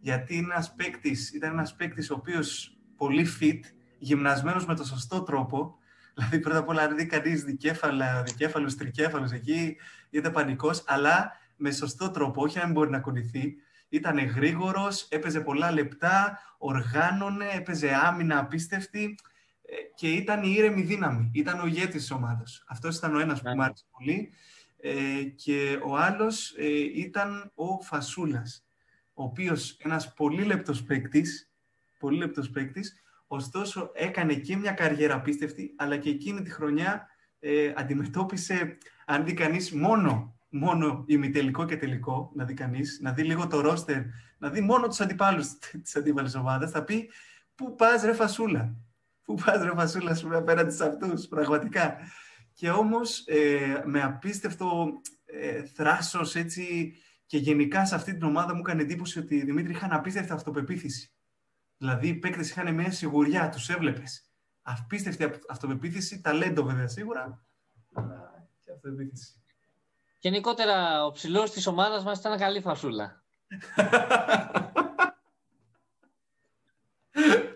γιατί είναι ένας παίκτης, ήταν ένας παίκτης ο οποίος πολύ fit, γυμνασμένος με το σωστό τρόπο, Δηλαδή, πρώτα απ' όλα, αν δει κανείς δικέφαλα, δικέφαλου, τρικέφαλου εκεί, ήταν πανικός, αλλά με σωστό τρόπο, όχι να μην μπορεί να κουνηθεί. Ήταν γρήγορος, έπαιζε πολλά λεπτά, οργάνωνε, έπαιζε άμυνα απίστευτη ε, και ήταν η ήρεμη δύναμη. Ήταν ο ηγέτης της ομάδας. Αυτός ήταν ο ένας που μου άρεσε πολύ. Ε, και ο άλλος ε, ήταν ο Φασούλας, ο οποίος ένας πολύ λεπτό παίκτης, πολύ λεπτός παίκτης, Ωστόσο, έκανε και μια καριέρα απίστευτη, αλλά και εκείνη τη χρονιά ε, αντιμετώπισε, αν δει κανείς, μόνο, μόνο ημιτελικό και τελικό, να δει κανείς, να δει λίγο το ρόστερ, να δει μόνο τους αντιπάλους της αντίπαλης ομάδας, θα πει Πού πας, ρε Φασούλα. Πού πας, ρε Φασούλα, σου πούμε, απέναντι σε αυτούς, πραγματικά. Και όμως ε, με απίστευτο ε, θράσος έτσι και γενικά σε αυτή την ομάδα μου έκανε εντύπωση ότι οι Δημήτρη είχαν απίστευτη αυτοπεποίθηση. Δηλαδή οι παίκτες είχαν μια σιγουριά, τους έβλεπες. Απίστευτη αυτοπεποίθηση, ταλέντο βέβαια σίγουρα, αλλά και αυτοπεποίθηση. γενικότερα ο ψηλός της ομάδας μας ήταν καλή φασούλα.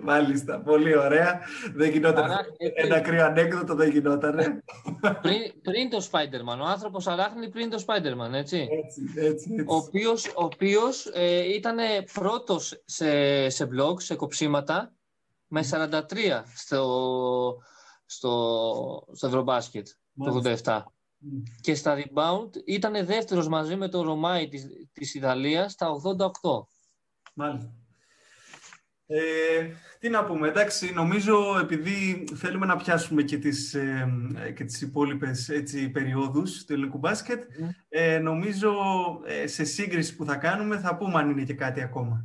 Μάλιστα, πολύ ωραία. Δεν γινόταν. Ένα κρύο ανέκδοτο δεν γινόταν. πριν, πριν το Spider-Man. Ο άνθρωπος αράχνει πριν το Spider-Man, έτσι. Έτσι, έτσι, έτσι. Ο οποίος, ο οποίος ε, ήταν πρώτος σε, σε blog, σε κοψίματα, με 43 στο, στο, στο Ευρωμπάσκετ το 87. Και στα rebound ήταν δεύτερος μαζί με το Ρωμάι της, της Ιταλίας στα 88. Μάλιστα. Ε, τι να πούμε, εντάξει, νομίζω επειδή θέλουμε να πιάσουμε και τις, ε, και τις υπόλοιπες έτσι, περιόδους του ελληνικού μπάσκετ, ε, νομίζω ε, σε σύγκριση που θα κάνουμε θα πούμε αν είναι και κάτι ακόμα.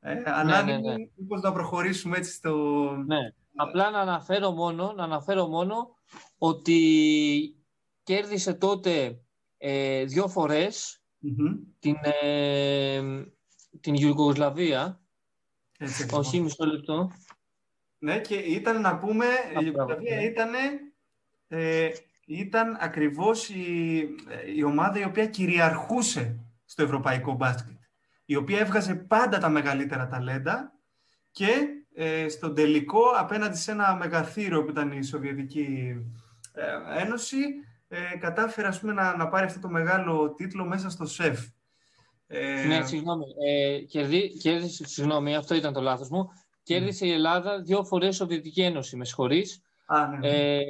Ε, αλλά ναι, ναι, ναι. να προχωρήσουμε έτσι στο... Ναι. Απλά να αναφέρω μόνο, να αναφέρω μόνο ότι κέρδισε τότε ε, δύο φορές την, ε, την Ιουγκοσλαβία. Όχι, μισό λεπτό. Ναι, και ήταν να πούμε, η Ιουγκοσλαβία ήταν, ε, ήταν ακριβώς η, η ομάδα η οποία κυριαρχούσε στο ευρωπαϊκό μπάσκετ. Η οποία έβγαζε πάντα τα μεγαλύτερα ταλέντα και ε, στον τελικό απέναντι σε ένα μεγαθύριο που ήταν η Σοβιετική ε, Ένωση ε, κατάφερε ας πούμε, να, να πάρει αυτό το μεγάλο τίτλο μέσα στο ΣΕΦ. Ε... Ναι, συγγνώμη. Ε, κερδί, κέρδισε, συγγνώμη, αυτό ήταν το λάθος μου. Κέρδισε η Ελλάδα δύο φορές Σοβιετική Ένωση, με συγχωρείς. Α, ναι, ναι. Ε,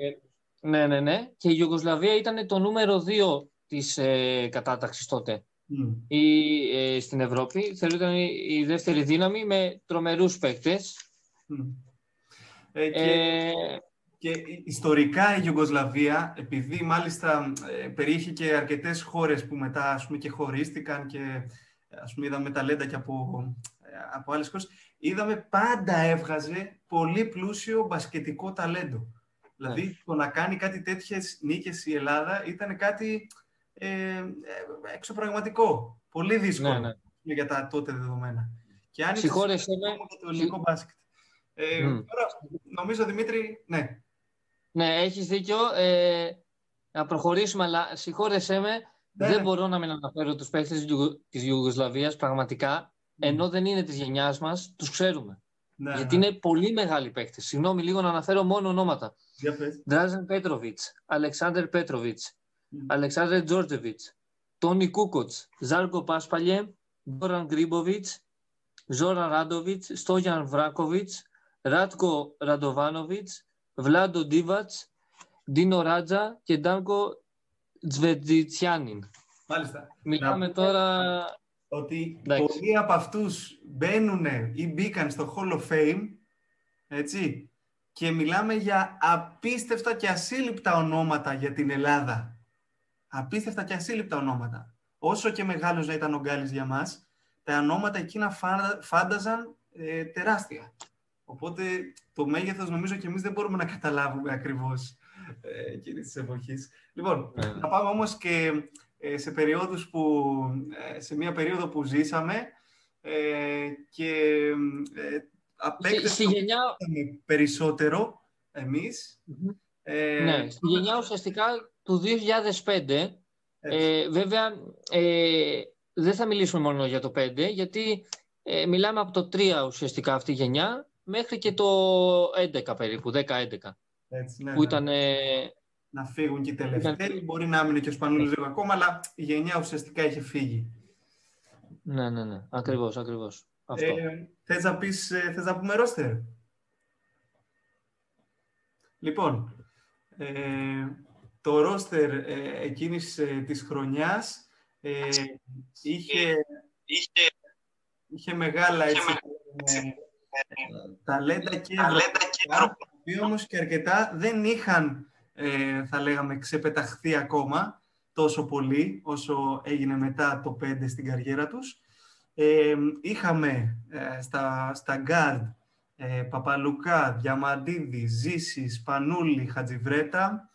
ναι, ναι, ναι. Και η Ιουγκοσλαβία ήταν το νούμερο δύο της ε, κατάταξης τότε. Mm. Η, ε, στην Ευρώπη. Θέλω ήταν η, δεύτερη δύναμη με τρομερούς παίκτες. Mm. Ε, και... Ε, και ιστορικά η Ιουγκοσλαβία, επειδή μάλιστα ε, περιείχε και αρκετές χώρες που μετά ας πούμε, και χωρίστηκαν και ας πούμε, είδαμε ταλέντα και από, ε, από άλλες χώρες, είδαμε πάντα έβγαζε πολύ πλούσιο μπασκετικό ταλέντο. Δηλαδή ναι. το να κάνει κάτι τέτοιες νίκες η Ελλάδα ήταν κάτι ε, ε εξωπραγματικό. Πολύ δύσκολο ναι, ναι. για τα τότε δεδομένα. Και αν Συγχώρεσέ με. το ελληνικό μπάσκετ. Ε, Τώρα, νομίζω, Δημήτρη, ναι. Ναι, έχεις δίκιο. Ε, να προχωρήσουμε, αλλά συγχώρεσέ με, ναι, δεν ναι. μπορώ να μην αναφέρω τους παίχτες της Ιουγκοσλαβίας πραγματικά, ναι. ενώ δεν είναι της γενιάς μας, τους ξέρουμε. Ναι, γιατί είναι πολύ μεγάλοι παίχτες. Συγγνώμη, λίγο να αναφέρω μόνο ονόματα. Δράζεν Πέτροβιτς, Αλεξάνδρ Πέτροβιτς, Αλεξάνδρ Τζόρτζεβιτς, Τόνι Κούκοτς, Ζάρκο Πάσπαλιε, Ντόραν Γκρίμποβιτς, Ζόρα Ράντοβιτς, Στόγιαν Βράκοβιτς, Ράτκο Ραντοβάνοβιτς, Βλάντο Ντίβατς, Ντίνο Ράτζα και Ντάνκο Τζβετζιτσιάνιν. Μάλιστα. Μιλάμε τώρα... Ότι πολλοί από αυτούς μπαίνουν ή μπήκαν στο Hall of Fame, έτσι, και μιλάμε για απίστευτα και ασύλληπτα ονόματα για την Ελλάδα. Απίστευτα και ασύλληπτα ονόματα. Όσο και μεγάλος να ήταν ο Γκάλης για μας, τα ονόματα εκείνα φάνταζαν ε, τεράστια. Οπότε το μέγεθος νομίζω και εμείς δεν μπορούμε να καταλάβουμε ακριβώς ε, εκείνης της εποχής. Λοιπόν, ναι. να πάμε όμως και ε, σε περιόδους που, ε, σε μια περίοδο που ζήσαμε ε, και ε, απέκτησε γενιά... περισσότερο εμείς. Ε, ναι, στη γενιά ουσιαστικά του 2005, ε, βέβαια ε, δεν θα μιλήσουμε μόνο για το 5, γιατί ε, μιλάμε από το 3 ουσιαστικά αυτή η γενιά μέχρι και το 11 περίπου, 10-11. Έτσι, ναι, που ναι. ήταν... Να φύγουν και οι τελευταίοι. Ήταν... Μπορεί να μείνει και ο Σπανούλης λίγο ακόμα, αλλά η γενιά ουσιαστικά είχε φύγει. Ναι, ναι, ναι. Ακριβώς, ακριβώς. Αυτό. Ε, θες, να πεις, ε, θες να πούμε ρόστερ; Λοιπόν, ε, το ρόστερ ε, εκείνης ε, της χρονιάς ε, είχε, είχε, είχε μεγάλα έτσι, ε, ταλέντα και ευρωπαϊκά, οι όμως και αρκετά δεν είχαν, ε, θα λέγαμε, ξεπεταχθεί ακόμα τόσο πολύ όσο έγινε μετά το 5 στην καριέρα τους. Ε, είχαμε ε, στα, στα guard ε, Παπαλουκά, Διαμαντίδη, Ζήσης, Σπανούλη, Χατζιβρέτα.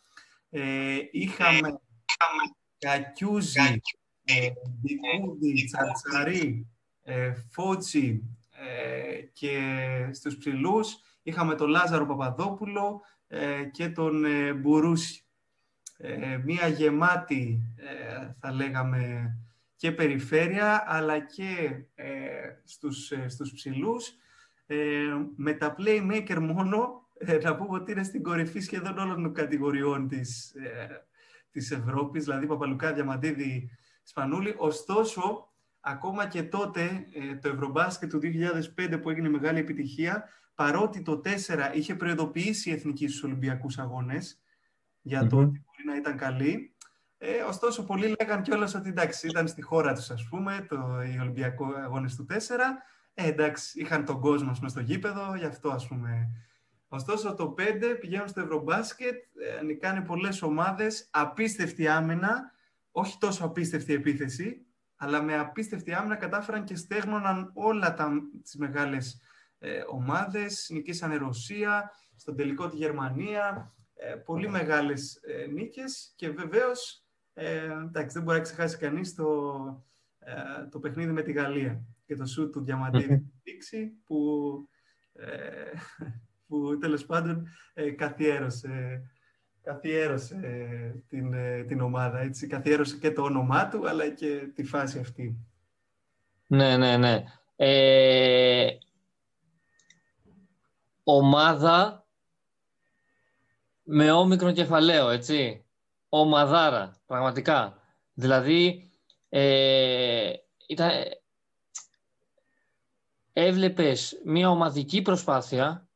Ε, είχαμε Κακιούζη, ε, Μπικούδη, Τσαρτσαρή, ε, Φότσι, ε, και στους ψηλούς είχαμε τον Λάζαρο Παπαδόπουλο ε, και τον ε, Μπουρούση. ε, μια γεμάτη, ε, θα λέγαμε, και περιφέρεια, αλλά και ε, στους, ε, στους ψηλούς. με τα playmaker μόνο, να πούμε ότι είναι στην κορυφή σχεδόν όλων των κατηγοριών της, της Ευρώπης, δηλαδή Παπαλουκά, Διαμαντίδη, Σπανούλη. Ωστόσο, ακόμα και τότε, το Ευρωμπάσκετ του 2005 που έγινε μεγάλη επιτυχία, παρότι το 4 είχε προειδοποιήσει η Εθνική στους Ολυμπιακούς Αγώνες για το ότι μπορεί να ήταν καλή, ε, ωστόσο, πολλοί λέγαν κιόλας ότι εντάξει, ήταν στη χώρα τους, ας πούμε, το, οι Ολυμπιακοί αγώνες του 4. Ε, εντάξει, είχαν τον κόσμο με στο γήπεδο, γι' αυτό ας πούμε. Ωστόσο, το 5 πηγαίνουν στο Ευρωμπάσκετ, ε, νικάνε πολλές ομάδες, απίστευτη άμυνα, όχι τόσο απίστευτη επίθεση, αλλά με απίστευτη άμυνα κατάφεραν και στέγνωναν όλα τα, τις μεγάλες ε, ομάδες, νικήσανε Ρωσία, στον τελικό τη Γερμανία, ε, πολύ μεγάλες ε, νίκες. Και βεβαίως ε, εντάξει, δεν μπορεί να ξεχάσει κανείς το, ε, το παιχνίδι με τη Γαλλία και το σουτ του Διαμαντίδη που, ε, που τέλος πάντων ε, καθιέρωσε, καθιέρωσε την, ε, την ομάδα. Έτσι. Καθιέρωσε και το όνομά του, αλλά και τη φάση αυτή. Ναι, ναι, ναι. Ε, ομάδα με όμικρο κεφαλαίο, έτσι ομαδάρα, πραγματικά. Δηλαδή, ε, ήταν, έβλεπες μια ομαδική προσπάθεια,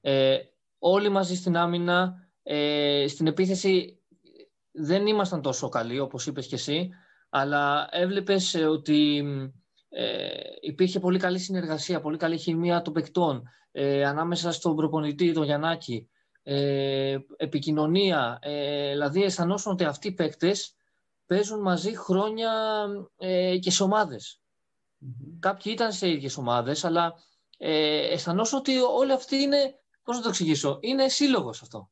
ε, όλοι μαζί στην άμυνα, ε, στην επίθεση δεν ήμασταν τόσο καλοί, όπως είπες και εσύ, αλλά έβλεπες ότι ε, υπήρχε πολύ καλή συνεργασία, πολύ καλή χημεία των παικτών ε, ανάμεσα στον προπονητή, τον Γιαννάκη, ε, επικοινωνία. Ε, δηλαδή αισθανόσουν ότι αυτοί οι παίκτες παίζουν μαζί χρόνια ε, και σε ομαδες Κάποιοι ήταν σε ίδιες ομάδες, αλλά ε, αισθανόσουν ότι όλοι αυτοί είναι, πώς να το εξηγήσω, είναι σύλλογος αυτό.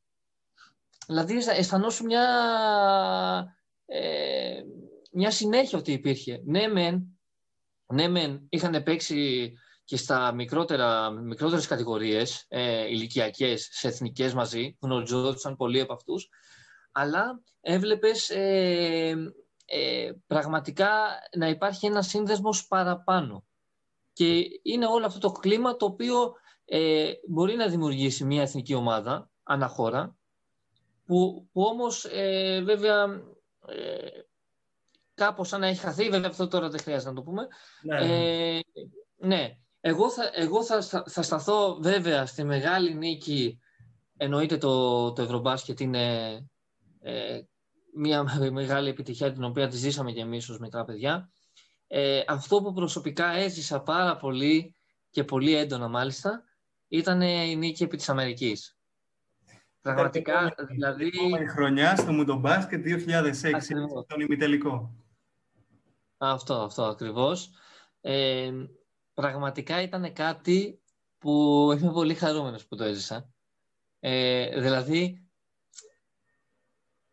Δηλαδή αισθανόσουν μια, ε, μια συνέχεια ότι υπήρχε. Ναι, μεν, ναι, μεν είχαν παίξει και στα μικρότερα, μικρότερες κατηγορίες ε, ηλικιακές, σε εθνικές μαζί, γνωριζόντουσαν πολλοί από αυτούς, αλλά έβλεπες ε, ε, πραγματικά να υπάρχει ένας σύνδεσμος παραπάνω. Και είναι όλο αυτό το κλίμα το οποίο ε, μπορεί να δημιουργήσει μια εθνική ομάδα, αναχώρα, που, που όμως ε, βέβαια ε, κάπως σαν να έχει χαθεί, βέβαια αυτό τώρα δεν χρειάζεται να το πούμε, ναι, ναι. ναι εγώ θα, εγώ θα, θα σταθώ βέβαια στη μεγάλη νίκη. Εννοείται το, το Ευρωμπάσκετ είναι ε, μια μεγάλη επιτυχία την οποία τη ζήσαμε και εμείς ως μικρά παιδιά. Ε, αυτό που προσωπικά έζησα πάρα πολύ και πολύ έντονα μάλιστα ήταν η νίκη επί της Αμερικής. Πραγματικά, δηλαδή... Η χρονιά στο Μουντομπάσκετ 2006, στον ημιτελικό. Αυτό, αυτό ακριβώς. Ε, πραγματικά ήταν κάτι που είμαι πολύ χαρούμενος που το έζησα. Ε, δηλαδή,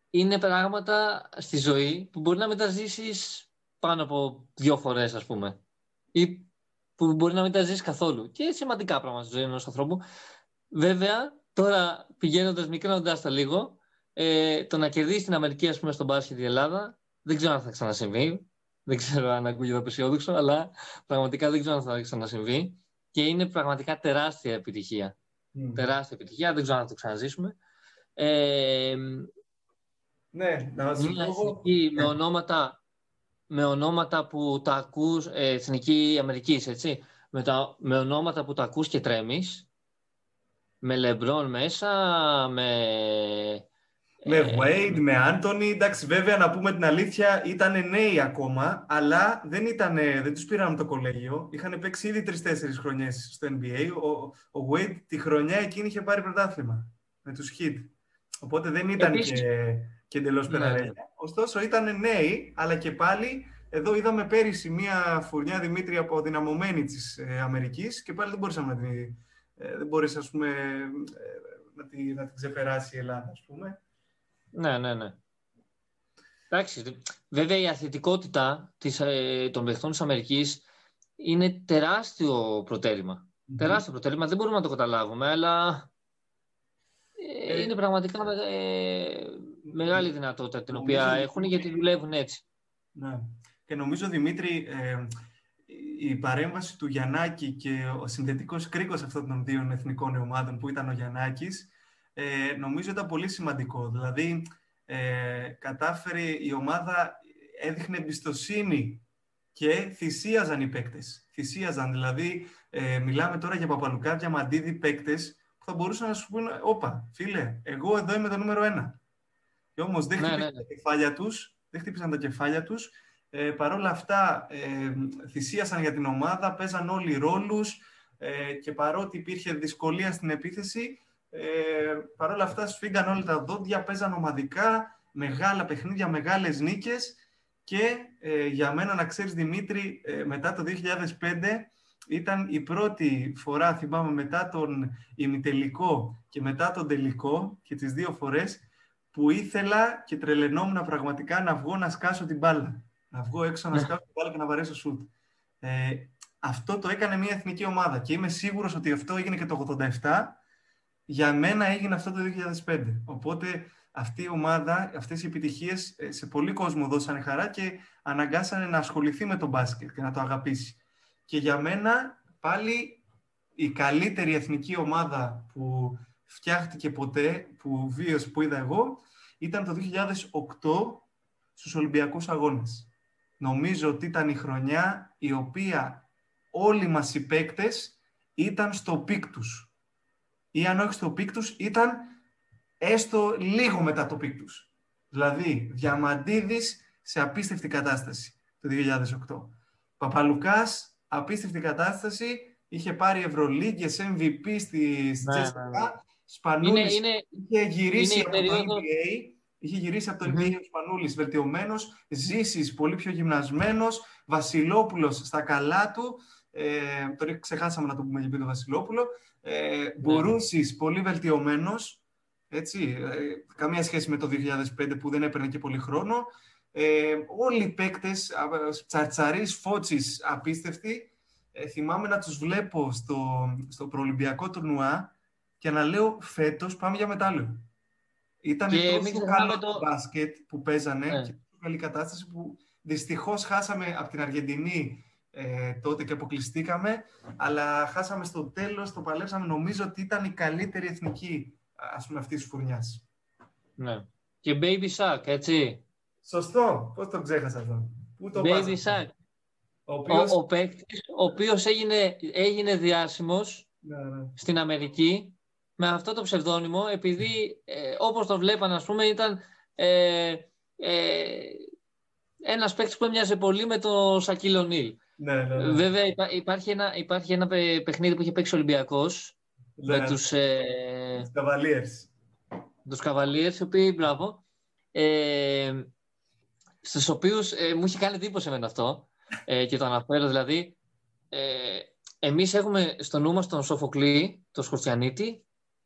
είναι πράγματα στη ζωή που μπορεί να μεταζήσεις πάνω από δύο φορές, ας πούμε. Ή που μπορεί να μεταζήσεις καθόλου. Και σημαντικά πράγματα στη ζωή ενός ανθρώπου. Βέβαια, τώρα πηγαίνοντας, μικρώνοντας τα λίγο, ε, το να κερδίσει την Αμερική, ας πούμε, στον μπάσκετ η Ελλάδα, δεν ξέρω αν θα ξανασυμβεί. Δεν ξέρω αν ακούγεται απεσιόδοξο, αλλά πραγματικά δεν ξέρω αν θα ξανασυμβεί. Και είναι πραγματικά τεράστια επιτυχία. Mm. Τεράστια επιτυχία, δεν ξέρω αν θα το ξαναζήσουμε. Ε, ναι, να σου πω... με, ονόματα, με ονόματα που τα ακούς, ε, Εθνική Αμερικής, έτσι, με, τα, με ονόματα που τα ακούς και τρέμεις, με Λεμπρόν μέσα, με με ε, Wade, με Anthony. Εντάξει, βέβαια να πούμε την αλήθεια, ήταν νέοι ακόμα, αλλά δεν, ήτανε, δεν τους πήραν το κολέγιο. Είχαν παίξει ήδη τρει-τέσσερι χρονιές στο NBA. Ο, ο Wade τη χρονιά εκείνη είχε πάρει πρωτάθλημα με τους Heat. Οπότε δεν ήταν Επίσης... και, και εντελώς ναι. Ωστόσο ήταν νέοι, αλλά και πάλι εδώ είδαμε πέρυσι μία φουρνιά Δημήτρη αποδυναμωμένη της ε, Αμερικής και πάλι δεν μπορούσαμε να την, ε, δεν μπορείς, ας πούμε, ε, να, τη, να την ξεπεράσει η Ελλάδα, ας πούμε. Ναι, ναι, ναι. Εντάξει, βέβαια η αθλητικότητα της, ε, των παιχτών της Αμερικής είναι τεράστιο προτέρημα. Τεράστιο προτέρημα, δεν μπορούμε να το καταλάβουμε, αλλά ε, ε, είναι πραγματικά... Ε, μεγάλη δυνατότητα την οποία έχουν γιατί δουλεύουν έτσι. Ναι. Και νομίζω, Δημήτρη, ε, η παρέμβαση του Γιαννάκη και ο συνδετικός κρίκος αυτών των δύο εθνικών ομάδων που ήταν ο Γιαννάκης, ε, νομίζω ήταν πολύ σημαντικό. Δηλαδή, ε, κατάφερε η ομάδα, έδειχνε εμπιστοσύνη και θυσίαζαν οι παίκτες. Θυσίαζαν, δηλαδή, ε, μιλάμε τώρα για Παπαλουκά, Μαντίδη παίκτες που θα μπορούσαν να σου πούνε, όπα, φίλε, εγώ εδώ είμαι το νούμερο ένα. Και όμως δεν ναι, χτύπησαν ναι, ναι. τα κεφάλια τους, δεν χτύπησαν τα κεφάλια τους ε, παρόλα αυτά ε, θυσίασαν για την ομάδα, παίζαν όλοι ρόλους ε, και παρότι υπήρχε δυσκολία στην επίθεση, ε, παρόλα αυτά σφίγγαν όλα τα δόντια, παίζαν ομαδικά, μεγάλα παιχνίδια, μεγάλες νίκες και ε, για μένα να ξέρεις Δημήτρη, ε, μετά το 2005 ήταν η πρώτη φορά, θυμάμαι, μετά τον ημιτελικό και μετά τον τελικό και τις δύο φορές που ήθελα και τρελαινόμουν πραγματικά να βγω να σκάσω την μπάλα να βγω έξω, να ναι. σκάψω την και να βαρέσω σουτ. Ε, αυτό το έκανε μια εθνική ομάδα και είμαι σίγουρος ότι αυτό έγινε και το 87. Για μένα έγινε αυτό το 2005. Οπότε αυτή η ομάδα, αυτές οι επιτυχίες ε, σε πολύ κόσμο δώσανε χαρά και αναγκάσανε να ασχοληθεί με το μπάσκετ και να το αγαπήσει. Και για μένα πάλι η καλύτερη εθνική ομάδα που φτιάχτηκε ποτέ, που βίωσε, που είδα εγώ, ήταν το 2008 στους Ολυμπιακούς Αγώνες νομίζω ότι ήταν η χρονιά η οποία όλοι μας οι παίκτες ήταν στο peak τους. Ή αν όχι στο peak τους, ήταν έστω λίγο μετά το peak τους. Δηλαδή, Διαμαντίδης σε απίστευτη κατάσταση το 2008. Παπαλουκάς, απίστευτη κατάσταση, είχε πάρει Ευρωλίγκες, MVP στη ΤΣΣΚΑ. Ναι, ναι, ναι. Σπανούλης είχε γυρίσει από το NBA Είχε γυρίσει από το NBA ο Σπανούλης βελτιωμένος, Ζήσης πολύ πιο γυμνασμένος, Βασιλόπουλος στα καλά του, ε, τώρα ξεχάσαμε να το πούμε για το Βασιλόπουλο, ε, ναι. Μπορούσης πολύ βελτιωμένος, έτσι, ε, καμία σχέση με το 2005 που δεν έπαιρνε και πολύ χρόνο. Ε, όλοι οι παίκτες, Τσαρτσαρής, Φώτσης, απίστευτοι, ε, θυμάμαι να τους βλέπω στο, στο προολυμπιακό τουρνουά και να λέω φέτος πάμε για μετάλλιο. Ήταν και τόσο καλό το μπάσκετ που παίζανε ναι. και τόσο καλή κατάσταση που δυστυχώς χάσαμε από την Αργεντινή ε, τότε και αποκλειστήκαμε, αλλά χάσαμε στο τέλος, το παλέψαμε. Νομίζω ότι ήταν η καλύτερη εθνική ας πούμε αυτής της φουρνιάς. Ναι. Και Baby Shark, έτσι. Σωστό. Πώς το ξέχασα αυτό; Πού το Baby Shark. Ο οποίος, ο, ο, παίκτης, ο οποίος έγινε, έγινε διάσημος ναι, ναι. στην Αμερική με αυτό το ψευδόνυμο, επειδή ε, όπως το βλέπαν, ας πούμε, ήταν ε, ε, ένας παίκτης που έμοιαζε πολύ με τον Σακίλ Ονίλ. Ναι, ναι, ναι. Βέβαια, υπάρχει, ένα, υπάρχει ένα παιχνίδι που είχε παίξει ο Ολυμπιακός ναι. με τους... Ε, Καβαλίες. Τους Καβαλίες, οι οποίοι, μπράβο, ε, στους οποίους ε, μου είχε κάνει εντύπωση με αυτό ε, και το αναφέρω, δηλαδή, ε, εμείς έχουμε στο νου μας τον Σοφοκλή, τον Σκορτιανίτη,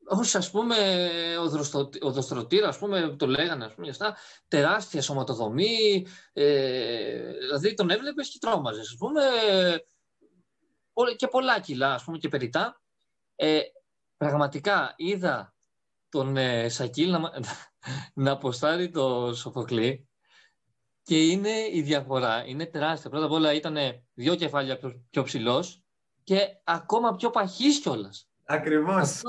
ως ας πούμε ο δοστρωτήρα, ας πούμε, το λέγανε, ας πούμε, αυτά, τεράστια σωματοδομή, ε, δηλαδή τον έβλεπες και τρόμαζες, ας πούμε, και πολλά κιλά, ας πούμε, και περιτά. Ε, πραγματικά είδα τον ε, Σακίλ να, να αποστάρει το Σοφοκλή και είναι η διαφορά, είναι τεράστια. Πρώτα απ' όλα ήταν δύο κεφάλια πιο, πιο ψηλός και ακόμα πιο παχής κιόλας. Ακριβώς.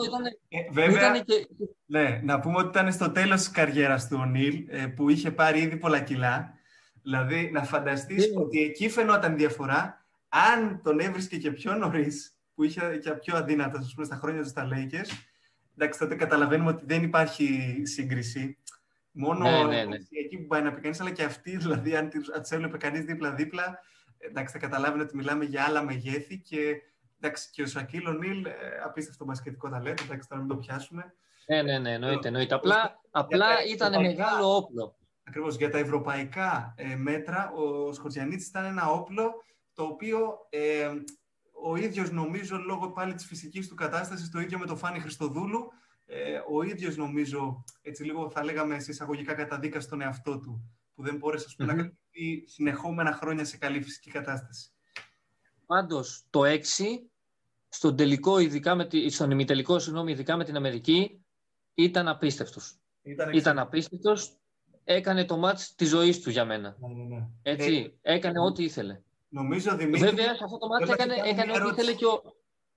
Ε, βέβαια, και... ναι, να πούμε ότι ήταν στο τέλος της καριέρας του ο Νίλ, ε, που είχε πάρει ήδη πολλά κιλά. Δηλαδή, να φανταστείς ναι. ότι εκεί φαινόταν διαφορά αν τον έβρισκε και πιο νωρίς, που είχε και πιο αδύνατα ας πούμε, στα χρόνια τους στα Lakers. Εντάξει, τότε καταλαβαίνουμε ότι δεν υπάρχει σύγκριση. Μόνο ναι, ναι, ναι. εκεί που πάει να πει κανείς, αλλά και αυτοί, δηλαδή, αν τους έβλεπε κανείς δίπλα-δίπλα, εντάξει, θα καταλάβαινε ότι μιλάμε για άλλα μεγέθη και Εντάξει, και ο Σακίλ Ονίλ, ε, απίστευτο μπασκετικό ταλέντο, εντάξει, τώρα μην το πιάσουμε. Ναι, ναι, ναι, εννοείται. εννοείται. Απλά, απλά ήταν μεγάλο όπλο. Ακριβώς, για τα ευρωπαϊκά ε, μέτρα, ο Σκοτζιανίτης ήταν ένα όπλο το οποίο ε, ο ίδιος νομίζω, λόγω πάλι της φυσικής του κατάστασης, το ίδιο με τον Φάνη Χριστοδούλου, ε, ο ίδιος νομίζω, έτσι λίγο θα λέγαμε σε εισαγωγικά καταδίκα στον εαυτό του, που δεν μπόρεσε mm-hmm. να κρατήσει συνεχόμενα χρόνια σε καλή φυσική κατάσταση. Πάντως, το 6 στον τελικό, ειδικά με τη, στον ημιτελικό, συγγνώμη, ειδικά με την Αμερική, ήταν απίστευτος. Ήταν, ήταν απίστευτος έκανε το μάτς της ζωής του για μένα. Ναι, ναι, ναι. Έτσι, έκανε ό,τι ήθελε. Νομίζω, Δημήτρη... Βέβαια, σε αυτό το μάτς θέλω να έκανε, κάνω έκανε μια ό,τι ήθελε ερώτηση. και ο,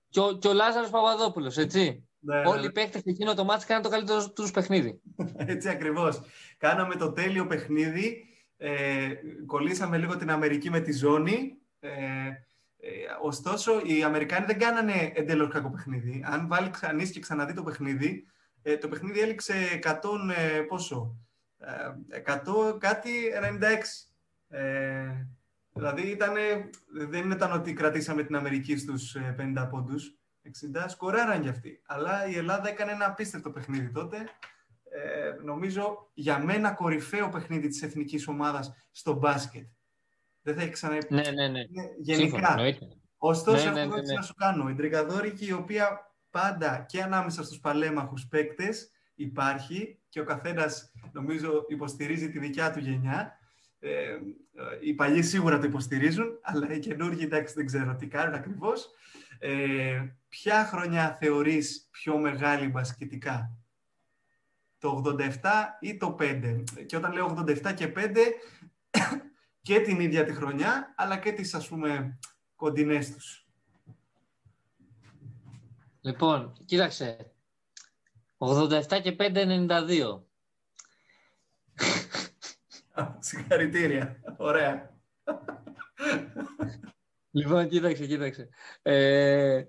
και ο, και ο Λάζαρος Παπαδόπουλος, έτσι. Ναι, ναι, Όλοι ναι. οι παίκτες σε εκείνο το μάτς έκαναν το καλύτερο τους παιχνίδι. Έτσι ακριβώς. Κάναμε το τέλειο παιχνίδι. Ε, κολλήσαμε λίγο την Αμερική με τη ζώνη. Ε, ε, ωστόσο, οι Αμερικάνοι δεν κάνανε εντελώς κακό παιχνίδι. Αν βάλει κανείς και ξαναδεί το παιχνίδι, ε, το παιχνίδι έληξε 100, ε, πόσο, ε, 100 κάτι 96. Ε, δηλαδή ήτανε, δεν ήταν ότι κρατήσαμε την Αμερική στους ε, 50 πόντους. 60 σκοράραν κι αυτοί. Αλλά η Ελλάδα έκανε ένα απίστευτο παιχνίδι τότε. Ε, νομίζω για μένα κορυφαίο παιχνίδι της εθνικής ομάδας στο μπάσκετ. Δεν θα έχει ξανά... Ναι, ναι, ναι. Είναι Σύμφωνα, Γενικά. εννοείται. Ωστόσο, Ναι, έχω ναι, ναι, ερώτηση ναι. να σου κάνω. Η Τριγκαδόρικη, η οποία πάντα και ανάμεσα στους παλέμαχους παίκτες υπάρχει και ο καθένας, νομίζω, υποστηρίζει τη δικιά του γενιά. Ε, οι παλιοί σίγουρα το υποστηρίζουν, αλλά οι καινούργοι, εντάξει, δεν ξέρω τι κάνουν ακριβώς. Ε, ποια χρονιά θεωρείς πιο μεγάλη μπασκετικά, το 87 ή το 5? Και όταν λέω 87 και 5, και την ίδια τη χρονιά, αλλά και τις, ας πούμε, κοντινές τους. Λοιπόν, κοίταξε. 87 και 5, 92. Συγχαρητήρια. Ωραία. Λοιπόν, κοίταξε, κοίταξε. Ε,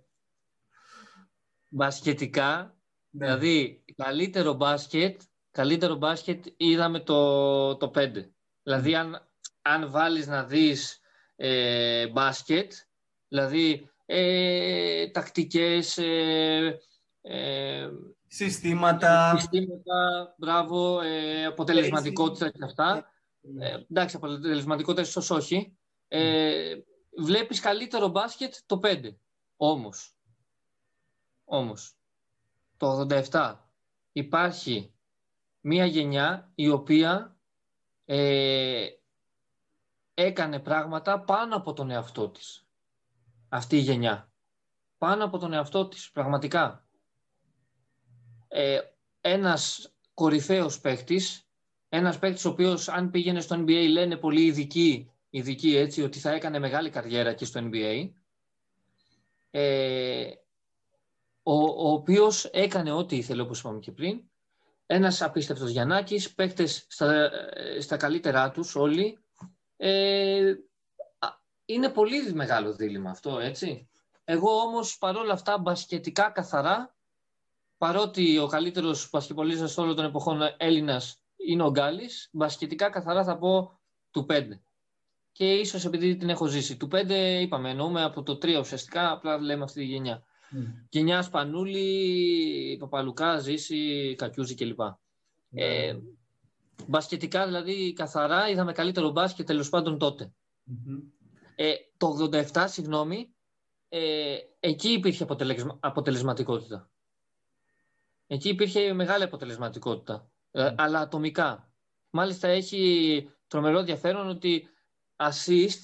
μπασκετικά, Ναι. δηλαδή καλύτερο μπάσκετ, καλύτερο μπάσκετ είδαμε το, το 5. Δηλαδή αν, αν βάλεις να δεις ε, μπάσκετ, δηλαδή ε, τακτικές, ε, ε, Συστήματα. συστήματα, μπράβο, ε, αποτελεσματικότητα και αυτά. Ε, εντάξει, αποτελεσματικότητα ίσως όχι. Ε, βλέπεις καλύτερο μπάσκετ το 5. Όμως, όμως, το 87 υπάρχει μία γενιά η οποία ε, έκανε πράγματα πάνω από τον εαυτό της. Αυτή η γενιά. Πάνω από τον εαυτό της, πραγματικά. Ε, ένας κορυφαίος παίχτης, ένας παίχτης ο οποίος αν πήγαινε στο NBA λένε πολύ ειδικοί, ειδικοί έτσι, ότι θα έκανε μεγάλη καριέρα και στο NBA, ε, ο, ο οποίος έκανε ό,τι ήθελε όπως είπαμε και πριν, ένας απίστευτος Γιαννάκης, παίκτες στα, στα καλύτερά τους όλοι, ε, α, είναι πολύ μεγάλο δίλημα αυτό, έτσι. Εγώ όμως παρόλα αυτά μπασκετικά καθαρά, παρότι ο καλύτερος μπασκετμπολίστας όλων των εποχών Έλληνας είναι ο Γκάλης, μπασκετικά καθαρά θα πω του 5. Και ίσως επειδή την έχω ζήσει. Του 5 είπαμε, εννοούμε από το 3 ουσιαστικά, απλά λέμε αυτή τη γενιά. Γενιάς Σπανούλη, Παπαλουκά, Ζήση, Κακιούζη κλπ. Ε, μπασκετικά δηλαδή καθαρά είδαμε καλύτερο μπάσκετ τέλος πάντων τότε. Μμμ. Ε, το 87, συγγνώμη, ε, εκεί υπήρχε αποτελεσμα- αποτελεσματικότητα. Εκεί υπήρχε μεγάλη αποτελεσματικότητα, ε, αλλά ατομικά. Μάλιστα έχει τρομερό ενδιαφέρον ότι assist,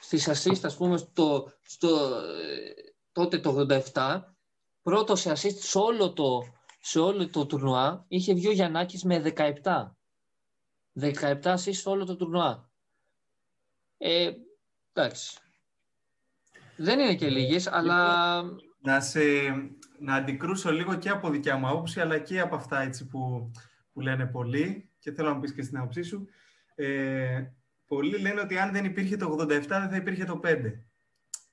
στις assist ας πούμε στο, στο, ε, τότε το 87, πρώτος σε assist σε όλο το, σε όλο το τουρνουά είχε βγει ο Γιαννάκης με 17. 17 assist σε όλο το τουρνουά. Ε, εντάξει. Δεν είναι και λίγες, αλλά Να, σε, να αντικρούσω λίγο και από δικιά μου άποψη, αλλά και από αυτά έτσι που, που λένε πολλοί και θέλω να μου πεις και στην άποψή σου. Ε, πολλοί λένε ότι αν δεν υπήρχε το 87 δεν θα υπήρχε το 5.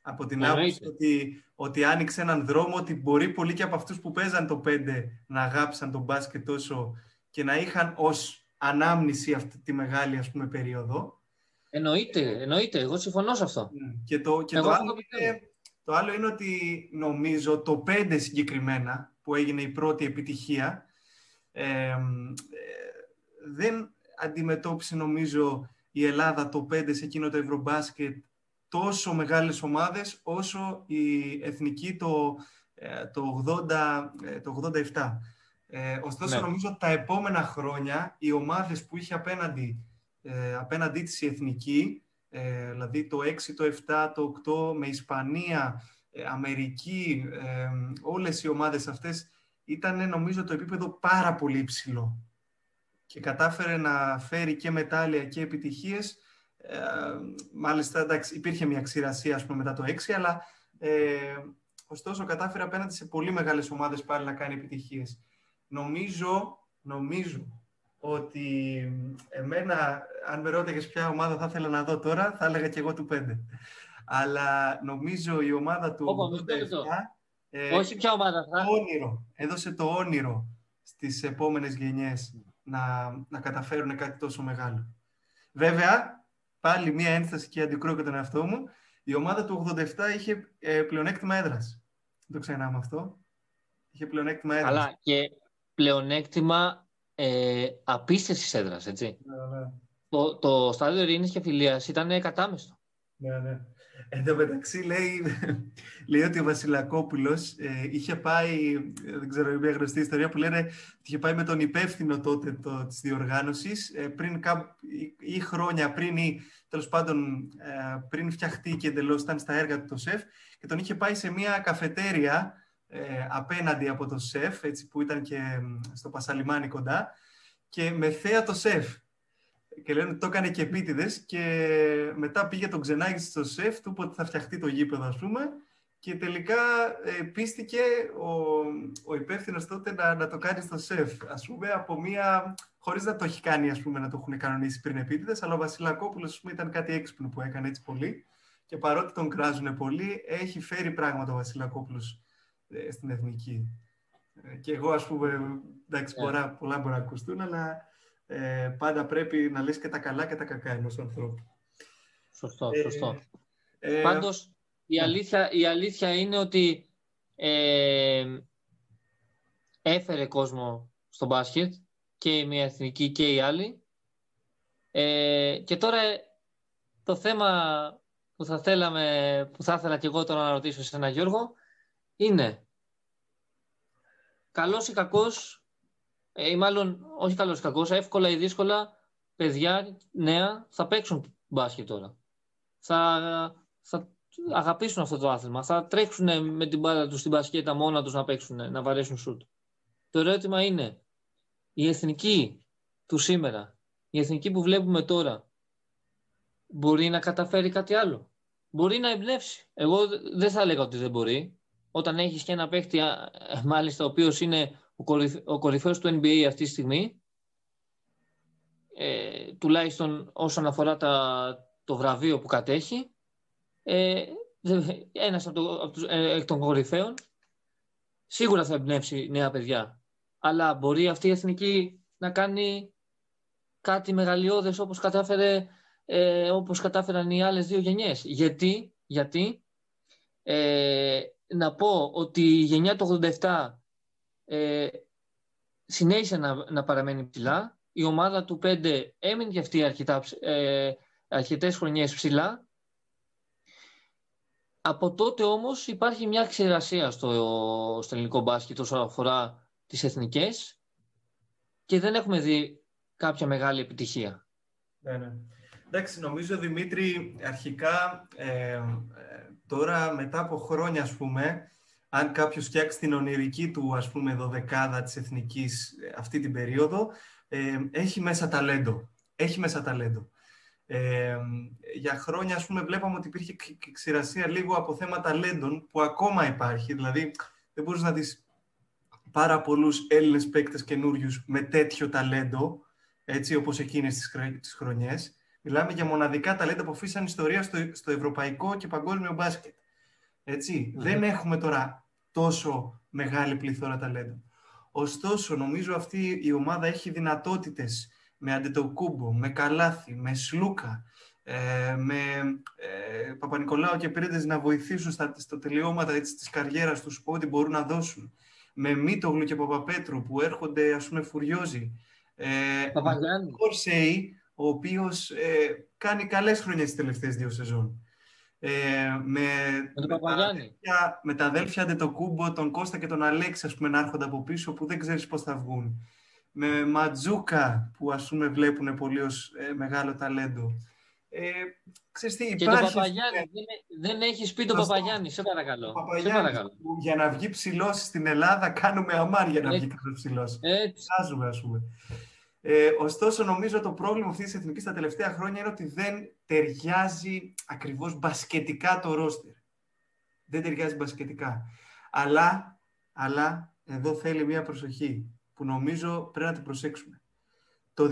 Από την Εννοείται. άποψη ότι, ότι άνοιξε έναν δρόμο ότι μπορεί πολλοί και από αυτούς που παίζαν το 5 να αγάπησαν τον μπάσκετ τόσο και να είχαν ως ανάμνηση αυτή τη μεγάλη ας πούμε περίοδο. εννοείται, εννοείται. Εγώ συμφωνώ σε αυτό. Και το, και Εγώ το, αυτό άλλο το πιστεύω. είναι, το άλλο είναι ότι νομίζω το 5 συγκεκριμένα, που έγινε η πρώτη επιτυχία, ε, ε, δεν αντιμετώπισε νομίζω η Ελλάδα το 5 σε εκείνο το Ευρωμπάσκετ τόσο μεγάλες ομάδες όσο η Εθνική το, ε, το, 80, ε, το 87. Ε, ωστόσο Ναι. νομίζω τα επόμενα χρόνια οι ομάδες που είχε απέναντι, ε, απέναντί της η Εθνική ε, δηλαδή το 6, το 7, το 8 με Ισπανία, ε, Αμερική, ε, όλες οι ομάδες αυτές ήταν νομίζω το επίπεδο πάρα πολύ υψηλό. και κατάφερε να φέρει και μετάλλια και επιτυχίες. Ε, μάλιστα, εντάξει, υπήρχε μια ξηρασία ας πούμε, μετά το 6, αλλά ε, ωστόσο κατάφερε απέναντι σε πολύ μεγάλες ομάδες πάλι να κάνει επιτυχίες. Νομίζω, νομίζω ότι εμένα, αν με ρώταγες ποια ομάδα θα ήθελα να δω τώρα, θα έλεγα και εγώ του 5. Αλλά νομίζω η ομάδα του Όπο, 87... Ε, Όχι ποια ομάδα θα. Όνειρο. Έδωσε το όνειρο στις επόμενες γενιές να, να καταφέρουν κάτι τόσο μεγάλο. Βέβαια, πάλι μία ένσταση και αντικρούω και τον εαυτό μου, η ομάδα του 87 είχε ε, πλεονέκτημα έδρας. Δεν το ξεχνάμε αυτό. Είχε πλεονέκτημα έδρας. Αλλά και πλεονέκτημα ε, απίστευσης έδρας, έτσι. Ναι, ναι. Το, το στάδιο ειρήνης και φιλίας ήταν κατάμεστο. Ναι, ναι. Εν τω μεταξύ λέει, λέει ότι ο Βασιλακόπουλος ε, είχε πάει, δεν ξέρω, μια γνωστή ιστορία που λένε ότι είχε πάει με τον υπεύθυνο τότε το, της διοργάνωσης ε, πριν κά, ή, ή, χρόνια πριν ή τέλος πάντων ε, πριν φτιαχτεί και εντελώς ήταν στα έργα του το ΣΕΦ και τον είχε πάει σε μια καφετέρια ε, απέναντι από το ΣΕΦ, έτσι που ήταν και στο Πασαλιμάνι κοντά και με θέα το ΣΕΦ και λένε ότι το έκανε και επίτηδες. Και μετά πήγε τον ξενάγη στο σεφ, του είπε ότι θα φτιαχτεί το γήπεδο, ας πούμε. Και τελικά ε, πίστηκε ο, ο υπεύθυνος τότε να, να το κάνει στο σεφ. Α πούμε, από μία. χωρίς να το έχει κάνει, ας πούμε, να το έχουν κανονίσει πριν επίτηδες. Αλλά ο Βασιλακόπουλος ήταν κάτι έξυπνο που έκανε έτσι πολύ. Και παρότι τον κράζουν πολύ, έχει φέρει πράγματα ο Βασιλακόπουλος ε, στην εθνική. Ε, και εγώ, ας πούμε, εντάξει, yeah. πολλά, πολλά μπορεί να ακουστούν, αλλά ε, πάντα πρέπει να λες και τα καλά και τα κακά ενός ανθρώπου. Σωστό, ε, σωστό. Ε, Πάντως, η ναι. αλήθεια, η αλήθεια είναι ότι ε, έφερε κόσμο στο μπάσκετ και η μία εθνική και η άλλη. Ε, και τώρα το θέμα που θα, θέλαμε, που θα ήθελα και εγώ τώρα να ρωτήσω σε ένα Γιώργο είναι καλός ή κακός ε, ή μάλλον όχι καλός ή κακός, εύκολα ή δύσκολα παιδιά νέα θα παίξουν μπάσκετ τώρα. Θα, θα αγαπήσουν αυτό το άθλημα. Θα τρέξουν με την μπάλα τους στην μπασκέτα μόνα τους να παίξουν, να βαρέσουν σουτ. Το ερώτημα είναι, η εθνική του σήμερα, η εθνική που βλέπουμε τώρα, μπορεί να καταφέρει κάτι άλλο; Μπορεί να εμπνεύσει. Εγώ δεν θα έλεγα ότι δεν μπορεί. Όταν έχεις και ένα παίχτη, μάλιστα, ο οποίος είναι ο, κορυφαίος του NBA αυτή τη στιγμή, ε, τουλάχιστον όσον αφορά τα, το βραβείο που κατέχει, ε, ένας από, το, από τους, ε, εκ των κορυφαίων, σίγουρα θα εμπνεύσει νέα παιδιά. Αλλά μπορεί αυτή η εθνική να κάνει κάτι μεγαλειώδες όπως, κατάφερε, ε, όπως κατάφεραν οι άλλες δύο γενιές. Γιατί, γιατί ε, να πω ότι η γενιά του 87 ε, συνέχισε να, να παραμένει ψηλά. Η ομάδα του 5 έμεινε και αυτή αρκετά, ε, αρκετές χρονιές ψηλά. Από τότε όμως υπάρχει μια ξηρασία στο, στο ελληνικό μπάσκετ όσον αφορά τις εθνικές και δεν έχουμε δει κάποια μεγάλη επιτυχία. Ναι, ναι. Εντάξει, νομίζω Δημήτρη, αρχικά ε, ε τώρα μετά από χρόνια ας πούμε αν κάποιος φτιάξει την ονειρική του, ας πούμε, δωδεκάδα της Εθνικής ε, αυτή την περίοδο, ε, έχει μέσα ταλέντο. Έχει μέσα ταλέντο. Ε, για χρόνια, ας πούμε, βλέπαμε ότι υπήρχε ξηρασία λίγο από θέμα ταλέντων, που ακόμα υπάρχει. Δηλαδή, δεν μπορείς να δεις πάρα πολλούς Έλληνες παίκτες καινούριους με τέτοιο ταλέντο, έτσι, όπως εκείνες τις, τις χρονιές. Μιλάμε για μοναδικά ταλέντα που αφήσαν ιστορία στο, στο ευρωπαϊκό και παγκόσμιο μπάσκετ. Έτσι. Δεν έχουμε τώρα τόσο μεγάλη πληθώρα ταλέντων. Ωστόσο, νομίζω αυτή η ομάδα έχει δυνατότητες με Αντετοκούμπο, με Καλάθι, με Σλούκα, ε, με ε, Παπα-Νικολάου και Πρίντες να βοηθήσουν στα, στα τελειώματα έτσι, της καριέρας τους που ό,τι μπορούν να δώσουν. Με Μίτογλου και Παπαπέτρου που έρχονται ας πούμε φουριόζοι. Ε, Κορσέη, ο οποίος ε, κάνει καλές χρονιές τις τελευταίες δύο σεζόν. Ε, με, με, τα αδέλφια, με τα αδέλφια Κούμπο, τον Κώστα και τον Αλέξη, ας πούμε, να έρχονται από πίσω, που δεν ξέρεις πώς θα βγουν. Με Ματζούκα, που ας πούμε βλέπουν πολύ ως ε, μεγάλο ταλέντο. Ε, ξέρεις τι, και υπάρχει, τον Παπαγιάννη, δεν, δεν έχεις πει τον Παπαγιάννη, σε παρακαλώ. σε παρακαλώ. Που για να βγει ψηλός στην Ελλάδα κάνουμε αμάρ για να βγει κάποιος ψηλός. Έτσι. ας πούμε. Ε, ωστόσο, νομίζω το πρόβλημα αυτής της εθνικής τα τελευταία χρόνια είναι ότι δεν ταιριάζει ακριβώς μπασκετικά το ρόστερ. Δεν ταιριάζει μπασκετικά. Αλλά, αλλά εδώ θέλει μία προσοχή που νομίζω πρέπει να την προσέξουμε. Το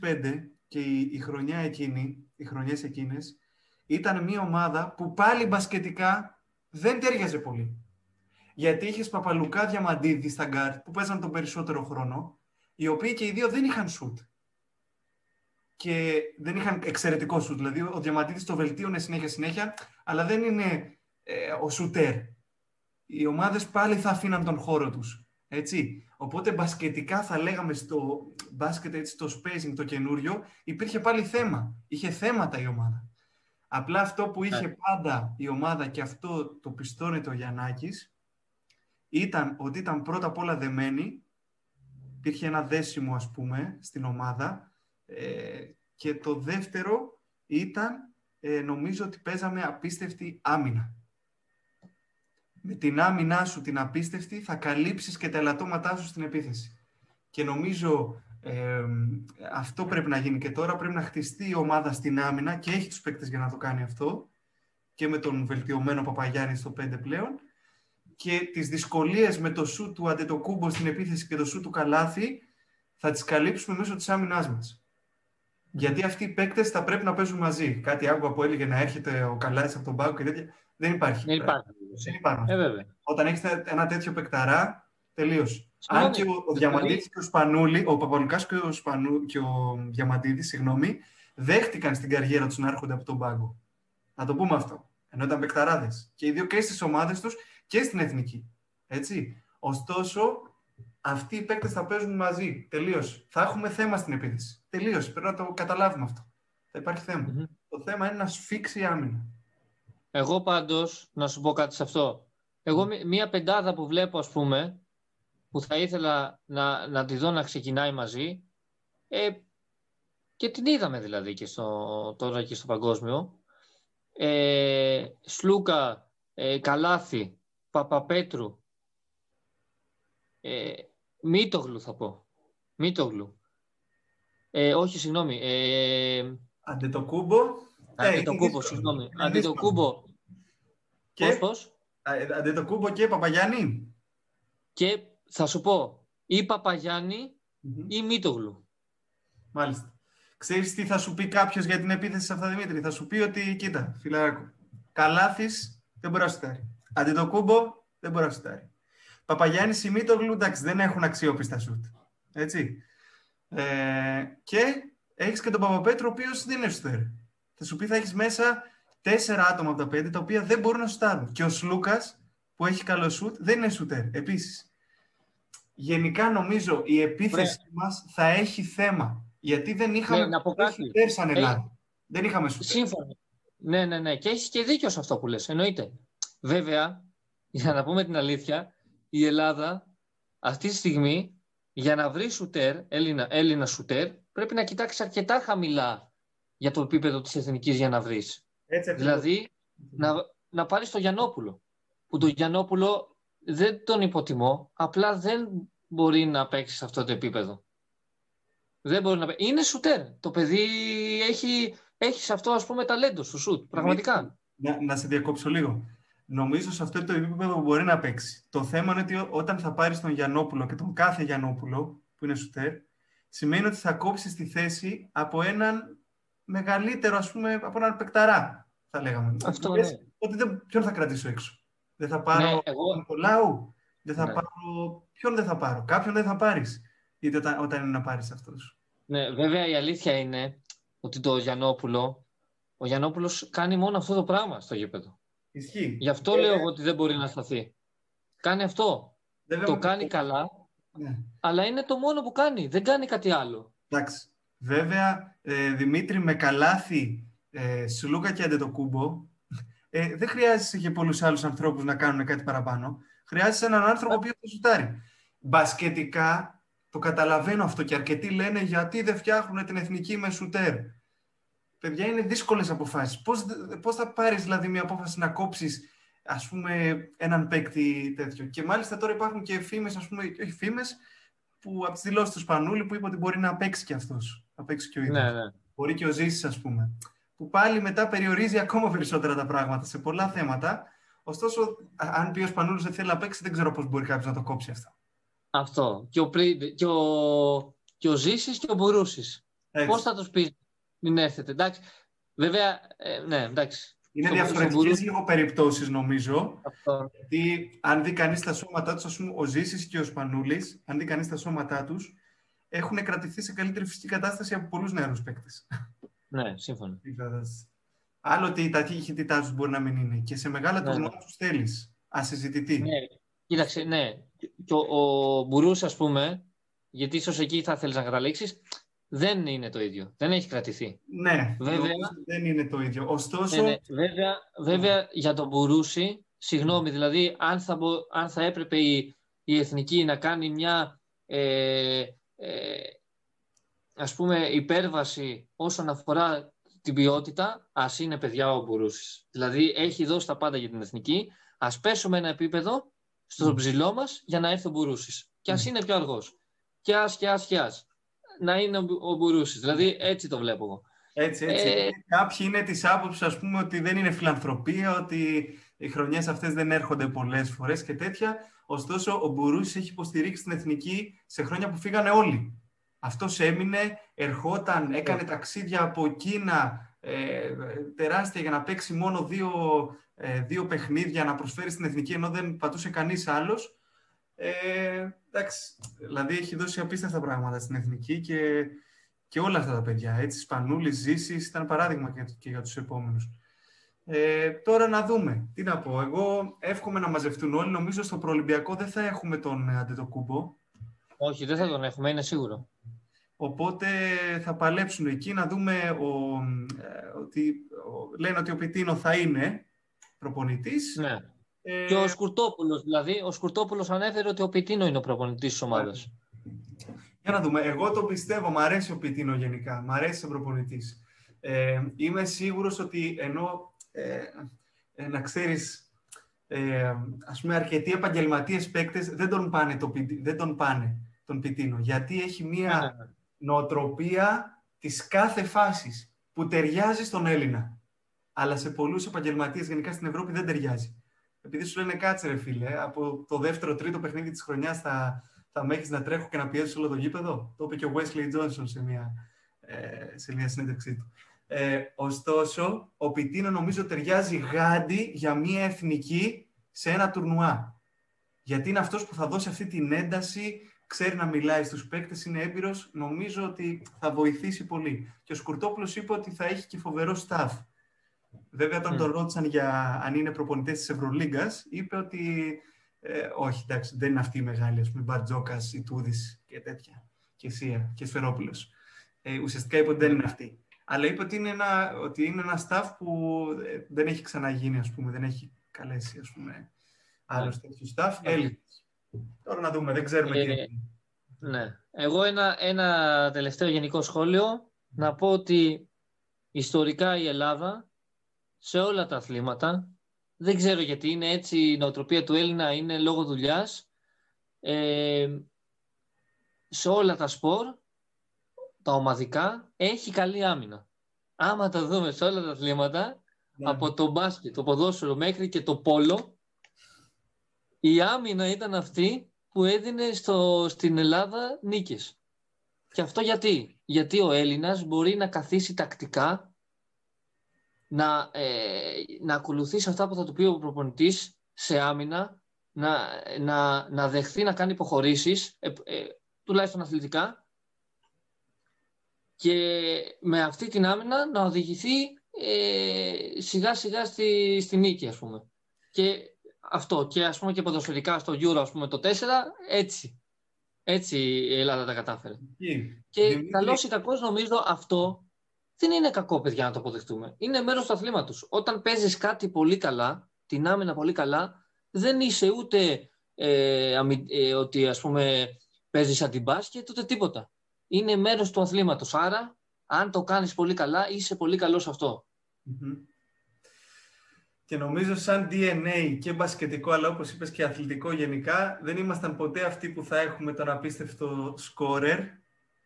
2005 και η, η χρονιά εκείνη, οι χρονιές εκείνες, ήταν μία ομάδα που πάλι μπασκετικά δεν ταίριαζε πολύ. Γιατί είχες Παπαλουκά Διαμαντίδη στα γκάρτ που παίζαν τον περισσότερο χρόνο, οι οποίοι και οι δύο δεν είχαν σουτ. Και δεν είχαν εξαιρετικό σουτ. Δηλαδή, ο Διαμαντίδης το βελτίωνε συνέχεια συνέχεια, αλλά δεν είναι ε, ο σουτέρ. Οι ομάδες πάλι θα αφήναν τον χώρο τους. Έτσι. Οπότε μπασκετικά θα λέγαμε στο μπάσκετ, έτσι, το spacing το καινούριο, υπήρχε πάλι θέμα. Είχε θέματα η ομάδα. Απλά αυτό που είχε ναι. πάντα η ομάδα και αυτό το πιστώνει το Γιαννάκης ήταν ότι ήταν πρώτα απ' όλα δεμένη, υπήρχε ένα δέσιμο ας πούμε στην ομάδα ε, και το δεύτερο ήταν ε, νομίζω ότι παίζαμε απίστευτη άμυνα. Με την άμυνά σου την απίστευτη θα καλύψεις και τα ελαττώματά σου στην επίθεση. Και νομίζω ε, αυτό πρέπει να γίνει και τώρα. Πρέπει να χτιστεί η ομάδα στην άμυνα και έχει τους παίκτες για να το κάνει αυτό και με τον βελτιωμένο Παπαγιάννη στο 5 πλέον και τις δυσκολίες με το σου του Αντετοκούμπο στην επίθεση και το σου του Καλάθι θα τις καλύψουμε μέσω της άμυνάς μας. Γιατί αυτοί οι παίκτες θα πρέπει να παίζουν μαζί. Κάτι άκουγα που έλεγε να έρχεται ο Καλάθης από τον πάγκο και τέτοια. Δεν υπάρχει. Δεν υπάρχει. Δεν υπάρχει. Ε, Όταν έχετε ένα τέτοιο παικταρά, τελείωσε. Αν και ο, ο Διαμαντίδης και ο Σπανούλη, ο Παπαλουκάς και ο, Σπανού, και ο Διαμαντίδης, συγγνώμη, δέχτηκαν στην καριέρα τους να έρχονται από τον πάγκο. Να το πούμε αυτό. Ενώ ήταν παικταράδες. Και οι δύο και στις ομάδες τους και στην εθνική. Έτσι. Ωστόσο, αυτοί οι παίκτες θα παίζουν μαζί. Τελείω. Θα έχουμε θέμα στην επίθεση. Τελείω. Πρέπει να το καταλάβουμε αυτό. Θα υπάρχει Το θέμα είναι να σφίξει η άμυνα. Εγώ πάντως, να σου πω κάτι σε αυτό. Εγώ μία πεντάδα που βλέπω, ας πούμε, που θα ήθελα να, να τη δω να ξεκινάει μαζί, ε, και την είδαμε δηλαδή και στο, τώρα και στο παγκόσμιο. Ε, Σλούκα, ε, Καλάθι, Παπαπέτρου, ε, Μίτογλου θα πω. Μίτογλου. Ε, όχι, συγγνώμη. Ε, Αντετοκούμπο. Αντετοκούμπο, συγγνώμη. Αντετοκούμπο. Και, πώς, πώς; Αντετοκούμπο και Παπαγιάννη. Και θα σου πω, ή παπαγιαννη ή Μίτογλου. Μάλιστα. Ξέρεις τι θα σου πει κάποιος για την επίθεση σε αυτά, Δημήτρη; Θα σου πει ότι, κοίτα, φιλαράκο, καλάθις δεν μπορεί να σουτάρει. Αντιτοκούμπο δεν μπορεί να σουτάρει. Παπαγιάννης Σιμίτογλου, εντάξει, δεν έχουν αξιόπιστα σουτ. Έτσι. Ε, και έχεις και τον Παπαπέτρο, ο οποίος δεν είναι σουτέρ. Θα σου πει θα έχεις μέσα τέσσερα άτομα από τα πέντε τα οποία δεν μπορούν να σουτάρουν. Και ο Σλούκας, που έχει καλό σουτ, δεν είναι σουτέρ. Επίσης. Γενικά νομίζω η επίθεση μας θα έχει θέμα. Γιατί δεν είχαμε ναι, σουτέρ σαν Ελλάδα. Δεν είχαμε σουτέρ. Σύμφωνα. Ναι, ναι, ναι. Και έχεις και δίκιο σε αυτό που λες. Εννοείται. Βέβαια, για να πούμε την αλήθεια, η Ελλάδα αυτή τη στιγμή για να βρει σουτέρ, Έλληνα, Έλληνα σουτέρ, πρέπει να κοιτάξεις αρκετά χαμηλά για το επίπεδο της εθνικής για να βρεις. δηλαδή, να, να πάρεις το Γιαννόπουλο. Που το Γιαννόπουλο δεν τον υποτιμώ, απλά δεν μπορεί να παίξει σε αυτό το επίπεδο. Δεν μπορεί να παίξει. Είναι σουτέρ. Το παιδί έχει, έχει σε αυτό, ας πούμε, ταλέντο στο σουτ. Πραγματικά. Να, να σε διακόψω λίγο νομίζω σε αυτό το επίπεδο μπορεί να παίξει. Το θέμα είναι ότι όταν θα πάρεις τον Γιαννόπουλο και τον κάθε Γιαννόπουλο, που είναι σουτέρ, σημαίνει ότι θα κόψεις τη θέση από έναν μεγαλύτερο, ας πούμε, από έναν παικταρά, θα λέγαμε. Αυτό είναι. Ότι δεν, ποιον θα κρατήσω έξω; Δεν θα πάρω ναι, εγώ... τον Λάου. Δεν θα ναι. πάρω... Ποιον δεν θα πάρω; Κάποιον δεν θα πάρεις. Είτε όταν, όταν είναι να πάρεις αυτός. Ναι, βέβαια η αλήθεια είναι ότι το Γιαννόπουλο, ο Γιαννόπουλος κάνει μόνο αυτό το πράγμα στο γήπεδο. Ισχύει. Γι' αυτό ε, λέω ότι δεν μπορεί να σταθεί. Κάνει αυτό. το κάνει καλά, ναι. αλλά είναι το μόνο που κάνει. Δεν κάνει κάτι άλλο. Εντάξει. Βέβαια, ε, Δημήτρη, με καλάθι ε, Σουλούκα και Αντετοκούμπο, ε, δεν χρειάζεσαι και πολλούς άλλους ανθρώπους να κάνουν κάτι παραπάνω. Χρειάζεσαι έναν άνθρωπο που θα σουτάρει. Μπασκετικά, το καταλαβαίνω αυτό και αρκετοί λένε γιατί δεν φτιάχνουν την εθνική με σουτέρ παιδιά, είναι δύσκολες αποφάσεις. Πώς, πώς θα πάρεις δηλαδή μια απόφαση να κόψεις έναν παίκτη τέτοιο; Και μάλιστα τώρα υπάρχουν και φήμες, ας πούμε, όχι φήμες, που, από τις δηλώσεις του Σπανούλη που είπε ότι μπορεί να παίξει και αυτός. Να παίξει και ο ίδιος. Ναι, ναι. Μπορεί και ο Ζήσης, ας πούμε. Που πάλι μετά περιορίζει ακόμα περισσότερα τα πράγματα σε πολλά θέματα. Ωστόσο, αν πει ο Σπανούλης δεν θέλει να παίξει, δεν ξέρω πώς μπορεί κάποιος να το κόψει αυτό. Αυτό. Και ο, και ο, και ο Ζήσης και ο Μπουρούσης. Πώς θα τους πεις μην έρθετε. Εντάξει. Βέβαια, ε, ναι, εντάξει. Είναι διαφορετικές λίγο περιπτώσεις, νομίζω. Αυτό. Γιατί αν δει κανείς τα σώματά τους, ας πούμε, ο Ζήσης και ο Σπανούλης, αν δει κανείς τα σώματά τους, έχουν κρατηθεί σε καλύτερη φυσική κατάσταση από πολλούς νεαρούς παίκτες. Ναι, σύμφωνα. Άλλο ότι η ταχύτητά του μπορεί να μην είναι. Και σε μεγάλα ναι, τουρνουά ναι. τους θέλεις. Ασυζητητή. Ναι, κοίταξε, ναι. Και ο, ο Μπουρούς, ας πούμε, γιατί ίσως εκεί θα θέλεις να καταλήξεις, δεν είναι το ίδιο. Δεν έχει κρατηθεί. Ναι, βέβαια, δεν είναι το ίδιο. Ωστόσο... Ναι, ναι. Βέβαια, βέβαια για τον Μπουρούση, συγγνώμη, δηλαδή αν θα, αν θα έπρεπε η, η Εθνική να κάνει μια ε, ε, ας πούμε υπέρβαση όσον αφορά την ποιότητα, ας είναι παιδιά ο Μπουρούσης. Δηλαδή έχει δώσει τα πάντα για την Εθνική, ας πέσουμε ένα επίπεδο στο mm. ψηλό μας για να έρθει ο Μπουρούσης. Και ας είναι πιο αργός. Και ας και ας και ας να είναι ο Μπουρούσης. Δηλαδή έτσι το βλέπω εγώ. Έτσι, έτσι. Ε... Κάποιοι είναι της άποψης, ας πούμε, ότι δεν είναι φιλανθρωπία, ότι οι χρονιές αυτές δεν έρχονται πολλές φορές και τέτοια. Ωστόσο, ο Μπουρούσης έχει υποστηρίξει την εθνική σε χρόνια που φύγανε όλοι. Αυτός έμεινε, ερχόταν, έκανε yeah. ταξίδια από Κίνα ε, τεράστια για να παίξει μόνο δύο, ε, δύο παιχνίδια, να προσφέρει στην εθνική, ενώ δεν πατούσε κανείς άλλος. Ε, εντάξει, δηλαδή έχει δώσει απίστευτα πράγματα στην εθνική και, και όλα αυτά τα παιδιά. Έτσι, Σπανούλη, Ζήσης, ήταν παράδειγμα και, και για τους επόμενους. Ε, τώρα να δούμε. Τι να πω. Εγώ εύχομαι να μαζευτούν όλοι. Νομίζω στο προολυμπιακό δεν θα έχουμε τον Αντετοκούμπο. Όχι, δεν θα τον έχουμε, είναι σίγουρο. Οπότε θα παλέψουν εκεί να δούμε ο, ε, ότι, ο, λένε ότι ο Πιτίνο θα είναι προπονητής. Ναι. Ε... Και ο Σκουρτόπουλος, δηλαδή, ο Σκουρτόπουλος ανέφερε ότι ο Πιτίνο είναι ο προπονητής της ομάδας. Για να δούμε. Εγώ το πιστεύω. Μ' αρέσει ο Πιτίνο γενικά. Μ' αρέσει ο προπονητής. Ε, είμαι σίγουρος ότι ενώ, ε, ε, να ξέρεις, ε, ας πούμε, αρκετοί επαγγελματίες παίκτες δεν τον πάνε, το, δεν τον, πάνε τον Πιτίνο. Γιατί έχει μία ναι, ναι, ναι. νοοτροπία της κάθε φάσης που ταιριάζει στον Έλληνα. Αλλά σε πολλούς επαγγελματίες γενικά στην Ευρώπη δεν ταιριάζει επειδή σου λένε κάτσε ρε φίλε, από το δεύτερο, τρίτο παιχνίδι της χρονιάς θα, θα με έχεις να τρέχω και να πιέζεις όλο το γήπεδο. Το είπε και ο Wesley Johnson σε μια, ε, σε μια συνέντευξή του. Ε, ωστόσο, ο Πιτίνο νομίζω ταιριάζει γάντι για μια εθνική σε ένα τουρνουά. Γιατί είναι αυτός που θα δώσει αυτή την ένταση, ξέρει να μιλάει στους παίκτες, είναι έμπειρος, νομίζω ότι θα βοηθήσει πολύ. Και ο Σκουρτόπουλος είπε ότι θα έχει και φοβερό staff. Βέβαια, όταν mm. τον ρώτησαν για αν είναι προπονητές της Ευρωλίγκας, είπε ότι ε, όχι, εντάξει, δεν είναι αυτή η μεγάλη, ας πούμε, Μπαρτζόκας, Ιτούδης και τέτοια. Και Σία και Σφερόπουλος. Ε, ουσιαστικά είπε ότι δεν είναι αυτή. Αλλά είπε ότι είναι ένα, ότι είναι ένα staff που ε, δεν έχει ξαναγίνει, ας πούμε, δεν έχει καλέσει, ας πούμε, άλλο mm. τέτοιο staff. Mm. Τώρα να δούμε, δεν ξέρουμε ε, τι Ναι. Εγώ ένα, ένα τελευταίο γενικό σχόλιο. Να πω ότι ιστορικά η Ελλάδα σε όλα τα αθλήματα. Δεν ξέρω γιατί είναι έτσι η νοοτροπία του Έλληνα, είναι λόγω δουλειάς. Ε, σε όλα τα σπορ, τα ομαδικά, έχει καλή άμυνα. Άμα τα δούμε σε όλα τα αθλήματα, ναι. από το μπάσκετ, το ποδόσφαιρο μέχρι και το πόλο, η άμυνα ήταν αυτή που έδινε στο, στην Ελλάδα νίκες. Και αυτό γιατί; Γιατί ο Έλληνας μπορεί να καθίσει τακτικά να, ε, να ακολουθήσει αυτά που θα του πει ο προπονητής σε άμυνα, να, να, να δεχθεί να κάνει υποχωρήσεις, ε, ε, τουλάχιστον αθλητικά, και με αυτή την άμυνα να οδηγηθεί ε, σιγά σιγά στη, στη νίκη, ας πούμε. Και αυτό, και ας πούμε και ποδοσφαιρικά στο Euro, ας πούμε, το 4, έτσι. Έτσι η Ελλάδα τα κατάφερε. Και καλώς ή κακώς νομίζω αυτό δεν είναι κακό, παιδιά, να το αποδεχτούμε. Είναι μέρος του αθλήματος. Όταν παίζεις κάτι πολύ καλά, την άμυνα πολύ καλά, δεν είσαι ούτε ε, ε, ότι ας πούμε παίζεις αντιμπάσκετ, ούτε τίποτα. Είναι μέρος του αθλήματος. Άρα, αν το κάνεις πολύ καλά, είσαι πολύ καλός σε αυτο Και νομίζω σαν DNA και μπασκετικό, αλλά όπως είπες και αθλητικό γενικά, δεν ήμασταν ποτέ αυτοί που θα έχουμε τον απίστευτο σκόρερ,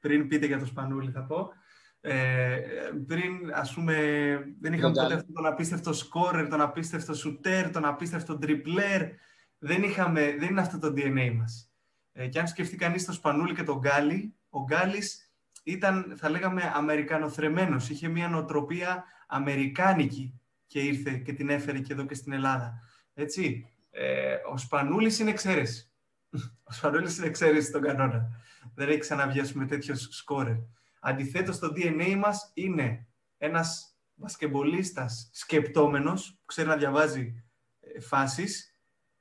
πριν πείτε για το Σπανούλι θα πω, ε, πριν ας πούμε δεν είχαμε ποτέ αυτόν τον απίστευτο σκόρερ, τον απίστευτο σουτέρ, τον απίστευτο τριπλέρ, δεν, είχαμε, δεν είναι αυτό το DNA μας. Ε, και αν σκεφτεί κανείς το Σπανούλι και τον Γκάλι, ο Γκάλης ήταν, θα λέγαμε, αμερικανοθρεμένος. Είχε μια νοοτροπία αμερικάνικη και ήρθε και την έφερε και εδώ και στην Ελλάδα. Έτσι. Ε, ο Σπανούλης είναι εξαίρεση. Ο Σπανούλης είναι εξαίρεση στον κανόνα. Δεν έχει ξαναβγεί με τέτοιος σκόρερ. Αντιθέτως, το DNA μας είναι ένας βασκεμπολίστας σκεπτόμενος, που ξέρει να διαβάζει ε, φάσεις,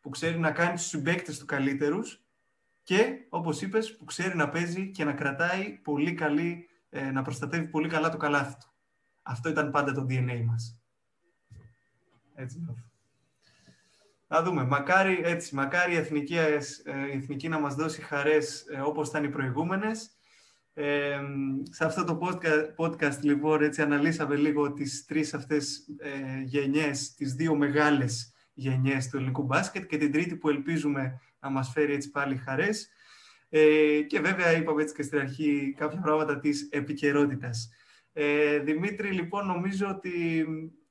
που ξέρει να κάνει τους συμπαίκτες του καλύτερους και, όπως είπες, που ξέρει να παίζει και να κρατάει πολύ καλή, ε, να προστατεύει πολύ καλά το καλάθι του. Αυτό ήταν πάντα το DNA μας. Έτσι Να δούμε. Μακάρι, έτσι, μακάρι η εθνική, ε, η εθνική να μας δώσει χαρές ε, όπως ήταν οι προηγούμενες. Ε, σε αυτό το podcast, podcast, λοιπόν, έτσι, αναλύσαμε λίγο τις τρεις αυτές ε, γενιές, τις δύο μεγάλες γενιές του ελληνικού μπάσκετ και την τρίτη που ελπίζουμε να μας φέρει έτσι πάλι χαρές. Ε, και βέβαια είπαμε έτσι και στην αρχή κάποια πράγματα της επικαιρότητας. Ε, Δημήτρη, λοιπόν, νομίζω ότι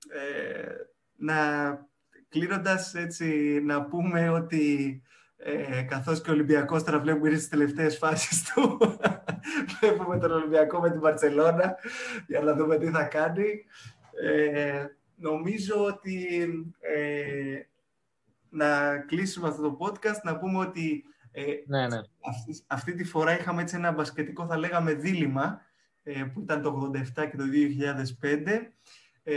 ε, να κλείνοντας έτσι να πούμε ότι ε, καθώς και ο Ολυμπιακός τώρα βλέπουμε είναι στις τελευταίες φάσεις του. Βλέπουμε τον Ολυμπιακό με την Παρσελώνα για να δούμε τι θα κάνει. Ε, νομίζω ότι ε, να κλείσουμε αυτό το podcast να πούμε ότι ε, ναι, ναι. Αυτή, αυτή, τη φορά είχαμε έτσι ένα μπασκετικό θα λέγαμε δίλημα ε, που ήταν το 87 και το 2005 ε,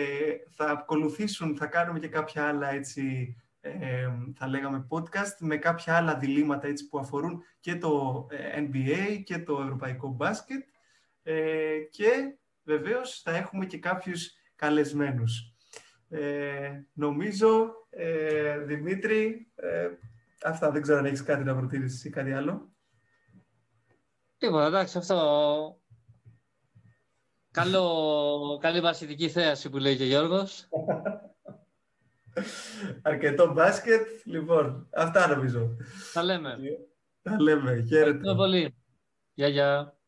θα ακολουθήσουν, θα κάνουμε και κάποια άλλα έτσι, ε, θα λέγαμε podcast με κάποια άλλα διλήμματα έτσι, που αφορούν και το ε, NBA και το ευρωπαϊκό μπάσκετ ε, και βεβαίως θα έχουμε και κάποιους καλεσμένους. Ε, νομίζω, ε, Δημήτρη, αυτά δεν ξέρω αν έχεις κάτι να προτείνεις ή κάτι άλλο. Τίποτα, εντάξει, αυτό Καλό, καλή βασιλική θέαση που λέει και ο Γιώργος. Αρκετό μπάσκετ. Λοιπόν, αυτά νομίζω. Τα λέμε. Τα λέμε. Χαίρετε. Ευχαριστώ πολύ. Γεια, γεια.